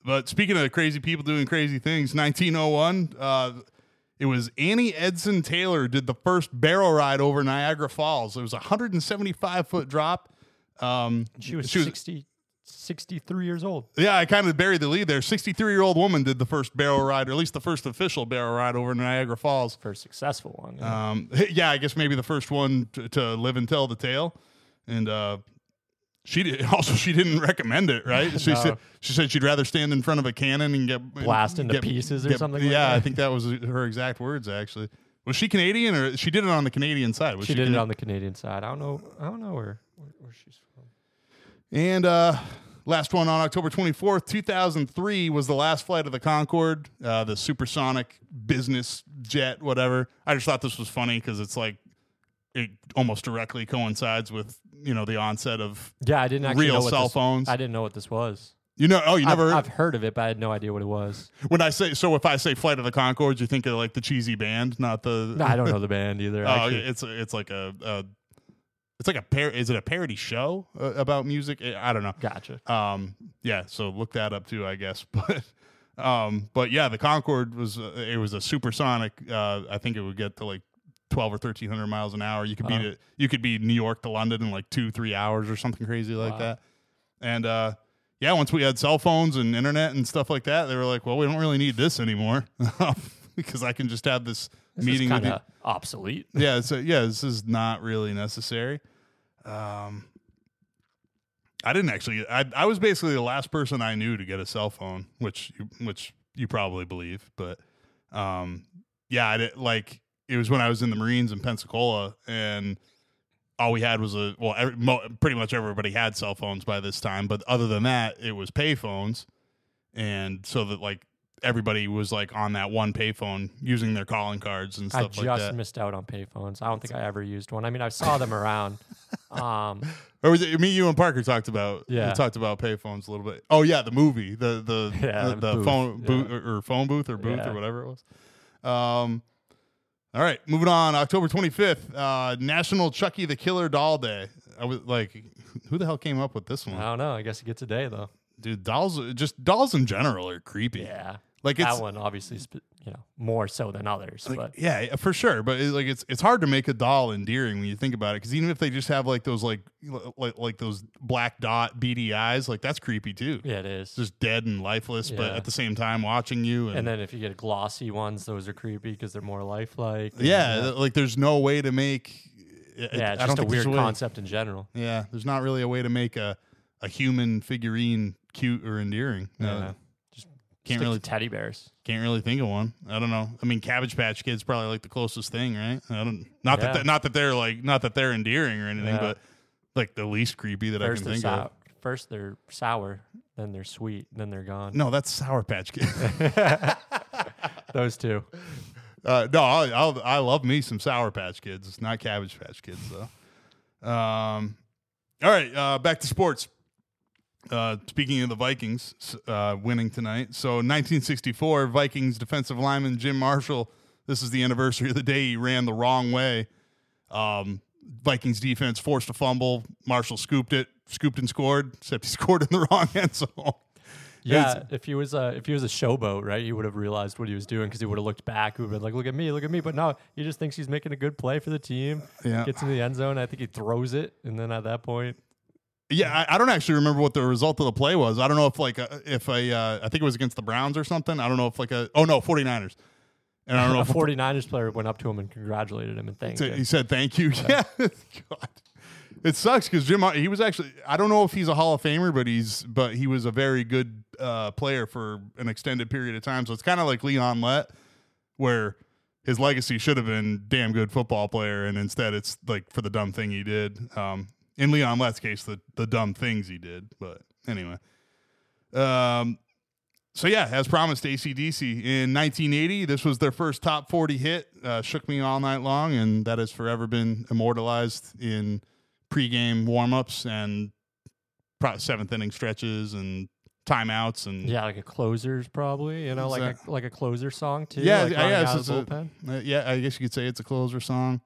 but speaking of crazy people doing crazy things, 1901, uh, it was Annie Edson Taylor did the first barrel ride over Niagara Falls. It was a 175 foot drop. Um, She was, she was 60, 63 years old. Yeah, I kind of buried the lead there. 63 year old woman did the first barrel ride, or at least the first official barrel ride over Niagara Falls. First successful one. yeah. Um, yeah, I guess maybe the first one to, to live and tell the tale. And uh, she did, also she didn't recommend it, right? She No. said she said she'd rather stand in front of a cannon and get Blast into get- pieces or get- something like Yeah, I think that was her exact words. Actually, was she Canadian or she did it on the Canadian side? Was she did it on the Canadian side. I don't know. I don't know where where, where she's from. And uh, last one on October 24th, 2003 was the last flight of the Concorde, uh, the supersonic business jet, whatever. I just thought this was funny because it's like it almost directly coincides with you know the onset of Yeah, I didn't actually real know what cell this, phones. I didn't know what this was. you know, oh, you I've, never. I've heard of it, but I had no idea what it was. when I say so, if I say Flight of the Conchords, you think of like the cheesy band, not the. No, I don't know the band either. Oh, actually. it's it's like a, a it's like a par. Is it a parody show uh, about music? I don't know. Gotcha. Um, yeah, so look that up too, I guess. But um, but yeah, the Concorde was uh, it was a supersonic. Uh, I think it would get to like twelve or thirteen hundred miles an hour. You could be to, you could be New York to London in like two three hours or something crazy like Wow. that. And uh, yeah, once we had cell phones and internet and stuff like that, they were like, well, we don't really need this anymore because I can just have this, This meeting with kind of obsolete. yeah, so yeah, this is not really necessary. Um, I didn't actually. I I was basically the last person I knew to get a cell phone, which you, which you probably believe, but um, yeah, I did, like it was when I was in the Marines in Pensacola, and all we had was a well, every, mo- pretty much everybody had cell phones by this time, but other than that, it was pay phones, and so that like everybody was like on that one payphone using their calling cards and I stuff just like that. I just missed out on payphones. I don't think I ever used one. I mean, I saw them around. Um, Or was it me, you, and Parker talked about? Yeah. we talked about payphones a little bit. Oh yeah, the movie, the the Yeah, the, the booth, phone yeah. booth or, or phone booth or booth Yeah. or whatever it was. Um, all right, moving on. October twenty fifth, uh, National Chucky the Killer Doll Day. I was like, who the hell came up with this one? I don't know. I guess it gets a day though. dude? Dolls, just dolls in general are creepy. Yeah, like it's that one obviously, sp- you know, more so than others. Like, but yeah, for sure. But it, like, it's it's hard to make a doll endearing when you think about it. Because even if they just have like those like like like those black dot beady eyes, like that's creepy too. yeah, it is. Just dead and lifeless, but at the same time watching you. And, and then if you get glossy ones, those are creepy because they're more lifelike. yeah, uh, like there's no way to make. yeah, it's I just a weird concept in general. Yeah, there's not really a way to make a a human figurine cute or endearing. Uh, Yeah. Can't really teddy bears. Can't really think of one. I don't know. I mean, Cabbage Patch Kids probably like the closest thing, right? I don't. Not Yeah. that not that they're like not that they're endearing or anything, Yeah. but like the least creepy that First I can think sour. of. First they're sour, then they're sweet, then they're gone. No, that's Sour Patch Kids. Those two. uh, no, I, I'll, I love me some Sour Patch Kids. It's not Cabbage Patch Kids though. Um, all right, uh, back to sports. Uh, speaking of the Vikings uh, winning tonight, so 1964 Vikings defensive lineman Jim Marshall. This is the anniversary of the day he ran the wrong way. Um, Vikings defense forced a fumble. Marshall scooped it, scooped and scored. Except he scored in the wrong end zone. Yeah, if he was a if he was a showboat, right, he would have realized what he was doing because he would have looked back. Would have been like, "Look at me, look at me!" But no, he just thinks he's making a good play for the team. Yeah. gets in the end zone. I think he throws it, and then at that point, Yeah, I, I don't actually remember what the result of the play was. I don't know if like a, if a uh, I think it was against the Browns or something. I don't know if like a oh no 49ers. And I don't know a if 49ers player went up to him and congratulated him and thanked him. he said thank you. Yeah. God. It sucks because Jim he was actually I don't know if he's a Hall of Famer, but he's but he was a very good uh, player for an extended period of time. So it's kind of like Leon Lett, where his legacy should have been damn good football player, and instead it's like for the dumb thing he did. Um, in Leon Lett's case, the the dumb things he did. But anyway, um, so yeah, as promised, ACDC in 1980. This was their first top 40 hit. Uh, shook me all night long, and that has forever been immortalized in pregame warmups and pro- seventh inning stretches and timeouts and yeah, like a closer's probably, you know, like a like a closer song too. Yeah, like I guess it's a- Uh, yeah, I guess you could say it's a closer song.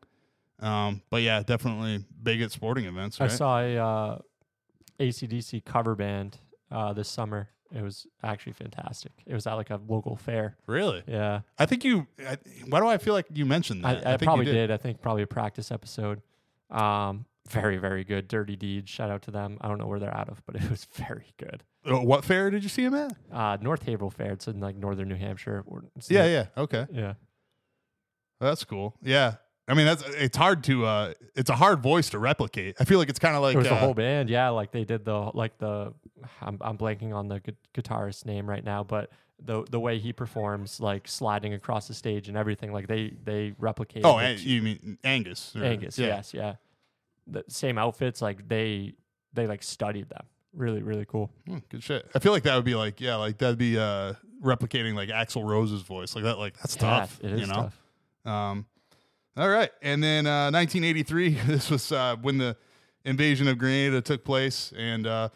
Um, but yeah, definitely big at sporting events. Right? I saw a uh, ACDC cover band uh, this summer. It was actually fantastic. It was at like a local fair. really, Yeah, I think you. I, why do I feel like you mentioned I, that? I, think you probably did. I think probably a practice episode. Um, very very good. Dirty Deeds, shout out to them. I don't know where they're out of, but it was very good. Uh, what fair did you see him at? Uh, North Haverhill Fair. It's in like northern New Hampshire. it's Yeah, yeah. Okay. yeah. That's cool. Yeah. I mean, that's it's hard to uh it's a hard voice to replicate. I feel like it's kind of like There was uh, a whole band, yeah. Like they did the like the I'm I'm blanking on the gu- guitarist's name right now, but the the way he performs, like sliding across the stage and everything, like they they replicate. Oh, you mean Angus? or- Angus, yeah. yes, yeah. The same outfits, like they they like studied them. Really, really cool. Hmm, good shit. I feel like that would be like yeah, like that'd be uh replicating like Axl Rose's voice. Like that like that's Yeah, tough, It is you know. tough. Um, all right, and then uh, 1983. This was uh, when the invasion of Grenada took place, and uh,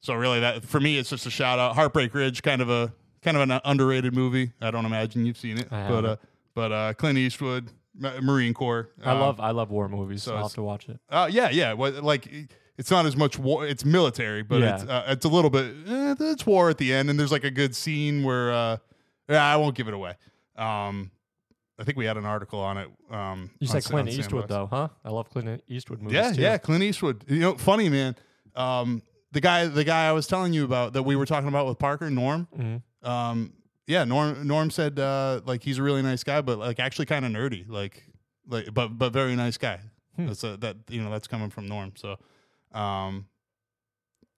so really that for me, it's just a shout out. Heartbreak Ridge, kind of a kind of an underrated movie. I don't imagine you've seen it, but uh, but uh, Clint Eastwood, Marine Corps. I um, love I love war movies, so I'll have to watch it. Uh, yeah, yeah. Well, like it's not as much war. It's military, but Yeah. it's uh, it's a little bit. Eh, it's war at the end, and there's like a good scene where. Uh, yeah, I won't give it away. Um, I think we had an article on it. Um, You said Clint Eastwood though, huh? I love Clint Eastwood movies Yeah, too. yeah, Clint Eastwood. You know, funny man. Um, the guy, the guy I was telling you about that we were talking about with Parker Norm. Mhm. Um, yeah, Norm. Norm said uh, like he's a really nice guy, but like actually kind of nerdy. Like, like, but but very nice guy. Hmm. That's a, that you know that's coming from Norm. So, um,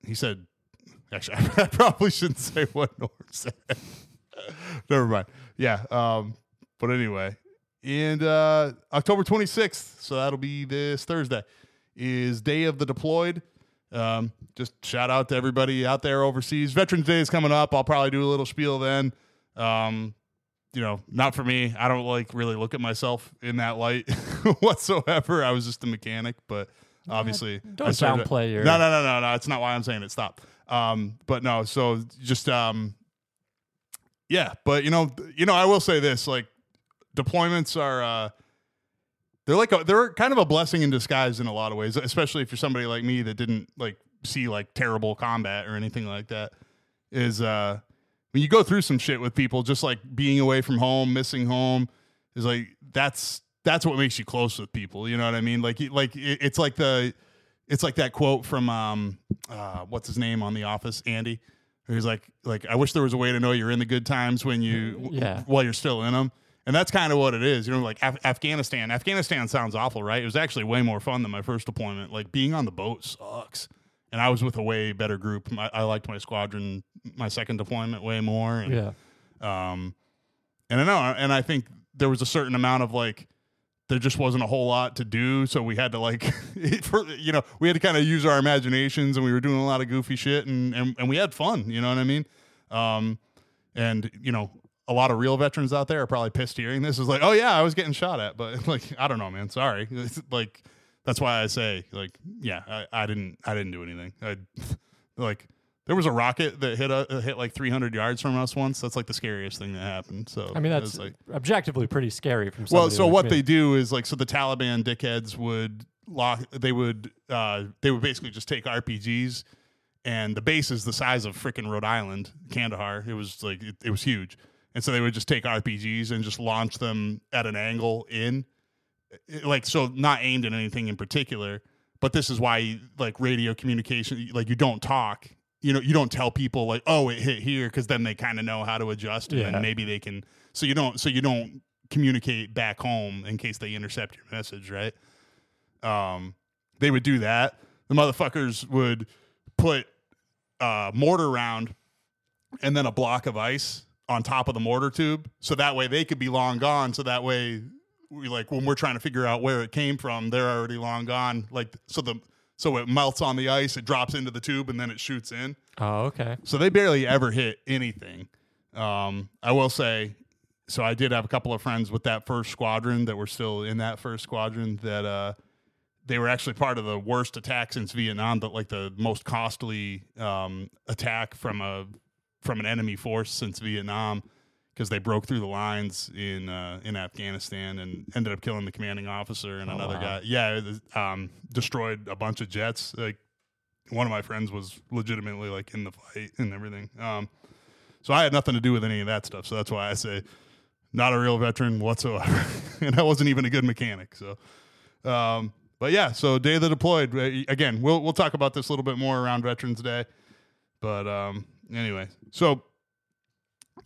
he said. Actually, I probably shouldn't say what Norm said. Never mind. Yeah. Um, but anyway, and uh, October 26th, so that'll be this Thursday, is Day of the Deployed. Um, just shout out to everybody out there overseas. Veterans Day is coming up. I'll probably do a little spiel then. Um, you know, not for me. I don't like really look at myself in that light whatsoever. I was just a mechanic, but obviously, I Don't downplay your no, no, no, no, no. It's not why I'm saying it. Stop. Um, but no. So just um, yeah. But you know, you know, I will say this: like deployments are uh, they're like a, they're kind of a blessing in disguise in a lot of ways, especially if you're somebody like me that didn't like see like terrible combat or anything like that. Is uh, when you go through some shit with people, just like being away from home, missing home, is like that's that's what makes you close with people. You know what I mean? Like like it, it's like the it's like that quote from um uh what's his name on The Office, Andy. He's like like I wish there was a way to know you're in the good times when you Yeah. while you're still in them. And that's kind of what it is. You know, like Af- Afghanistan. Afghanistan sounds awful, right? It was actually way more fun than my first deployment. Like being on the boat sucks. And I was with a way better group. My, I liked my squadron, my second deployment way more. And, Yeah. um, and I know, and I think there was a certain amount of like, there just wasn't a whole lot to do, so we had to like, for, you know, we had to kind of use our imaginations, and we were doing a lot of goofy shit, and and, and we had fun. You know what I mean? Um, and you know, a lot of real veterans out there are probably pissed hearing this. Is like, oh yeah, I was getting shot at, but like, I don't know, man. Sorry. It's like, that's why I say, like, yeah, I, I didn't, I didn't do anything. I, like, there was a rocket that hit a hit like 300 yards from us once. That's like the scariest thing that happened. So I mean, that's like, objectively pretty scary from well, so like what me. they do is like, so the Taliban dickheads would lock, they would, uh, they would basically just take RPGs, and the base is the size of freaking Rhode Island, Kandahar. It was like it, it was huge, and so they would just take RPGs and just launch them at an angle in, It- like so not aimed at anything in particular. But this is why like radio communication, like you don't talk. You know, you don't tell people like, "Oh, it hit here," because then they kind of know how to adjust, and Yeah. then maybe they can. So you don't. So you don't communicate back home in case they intercept your message, right? Um, they would do that. The motherfuckers would put uh, mortar round and then a block of ice on top of the mortar tube, so that way they could be long gone. So that way, we like when we're trying to figure out where it came from, they're already long gone. Like so the so it melts on the ice, it drops into the tube, and then it shoots in. Oh, okay. So they barely ever hit anything. Um, I will say, so I did have a couple of friends with that first squadron that were still in that first squadron that uh, they were actually part of the worst attack since Vietnam, but like the most costly um, attack from a from an enemy force since Vietnam because they broke through the lines in uh, in Afghanistan and ended up killing the commanding officer and Oh, another wow. guy. Yeah, was, um, destroyed a bunch of jets. Like one of my friends was legitimately like in the fight and everything. Um, so I had nothing to do with any of that stuff. So that's why I say not a real veteran whatsoever, and I wasn't even a good mechanic. So, um, but yeah, so Day of the Deployed. uh, Again, we'll we'll talk about this a little bit more around Veterans Day. But um, anyway, so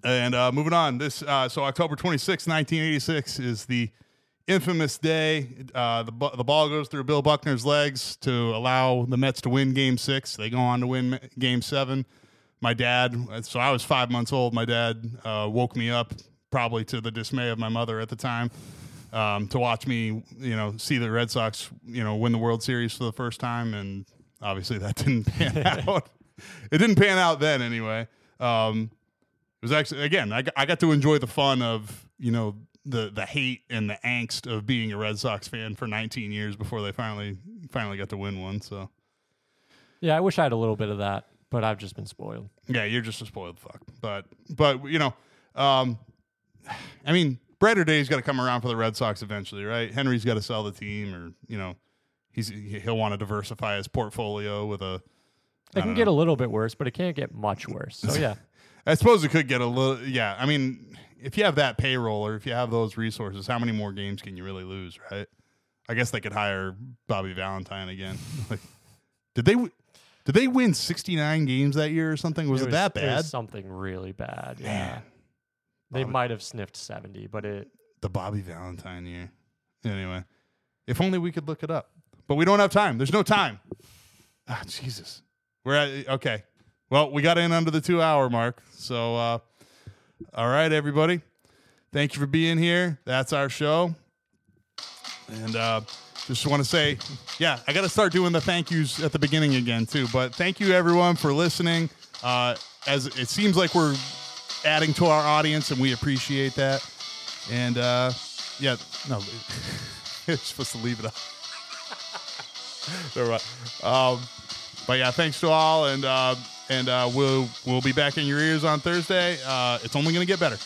and uh, moving on. This uh, so October 26, 1986 is the infamous day. Uh, the bu- the ball goes through Bill Buckner's legs to allow the Mets to win Game Six. They go on to win Game Seven. My dad, so I was five months old. My dad uh, woke me up, probably to the dismay of my mother at the time, um, to watch me, you know, see the Red Sox, you know, win the World Series for the first time, and obviously that didn't pan out. It didn't pan out then, anyway. Um, it was actually again, I got, I got to enjoy the fun of you know the the hate and the angst of being a Red Sox fan for 19 years before they finally finally got to win one. So Yeah, I wish I had a little bit of that, but I've just been spoiled. yeah, you're just a spoiled fuck. But but you know, um, I mean, brighter days got to come around for the Red Sox eventually, right? Henry's got to sell the team, or you know, he's he'll want to diversify his portfolio with a. It can get a little bit worse, but it can't get much worse. So yeah, I suppose it could get a little. Yeah, I mean, if you have that payroll or if you have those resources, how many more games can you really lose, right? I guess they could hire Bobby Valentine again. like, did they? w- Did they win sixty nine games that year or something? Was it, that It bad? was something really bad. Yeah, they Bobby- might have sniffed seventy, but it. the Bobby Valentine year. Anyway, if only we could look it up, but we don't have time. There's no time. Ah, Jesus. We're at okay. Well, we got in under the two hour mark. So, uh, all right, everybody. Thank you for being here. That's our show. And uh, just want to say, yeah, I got to start doing the thank yous at the beginning again, too. But thank you, everyone, for listening. Uh, as it seems like we're adding to our audience, and we appreciate that. And uh, yeah, no, you're supposed to leave it up. Never mind. Um, but yeah, thanks to all, and uh, and uh, we'll we'll be back in your ears on Thursday. Uh, it's only going to get better.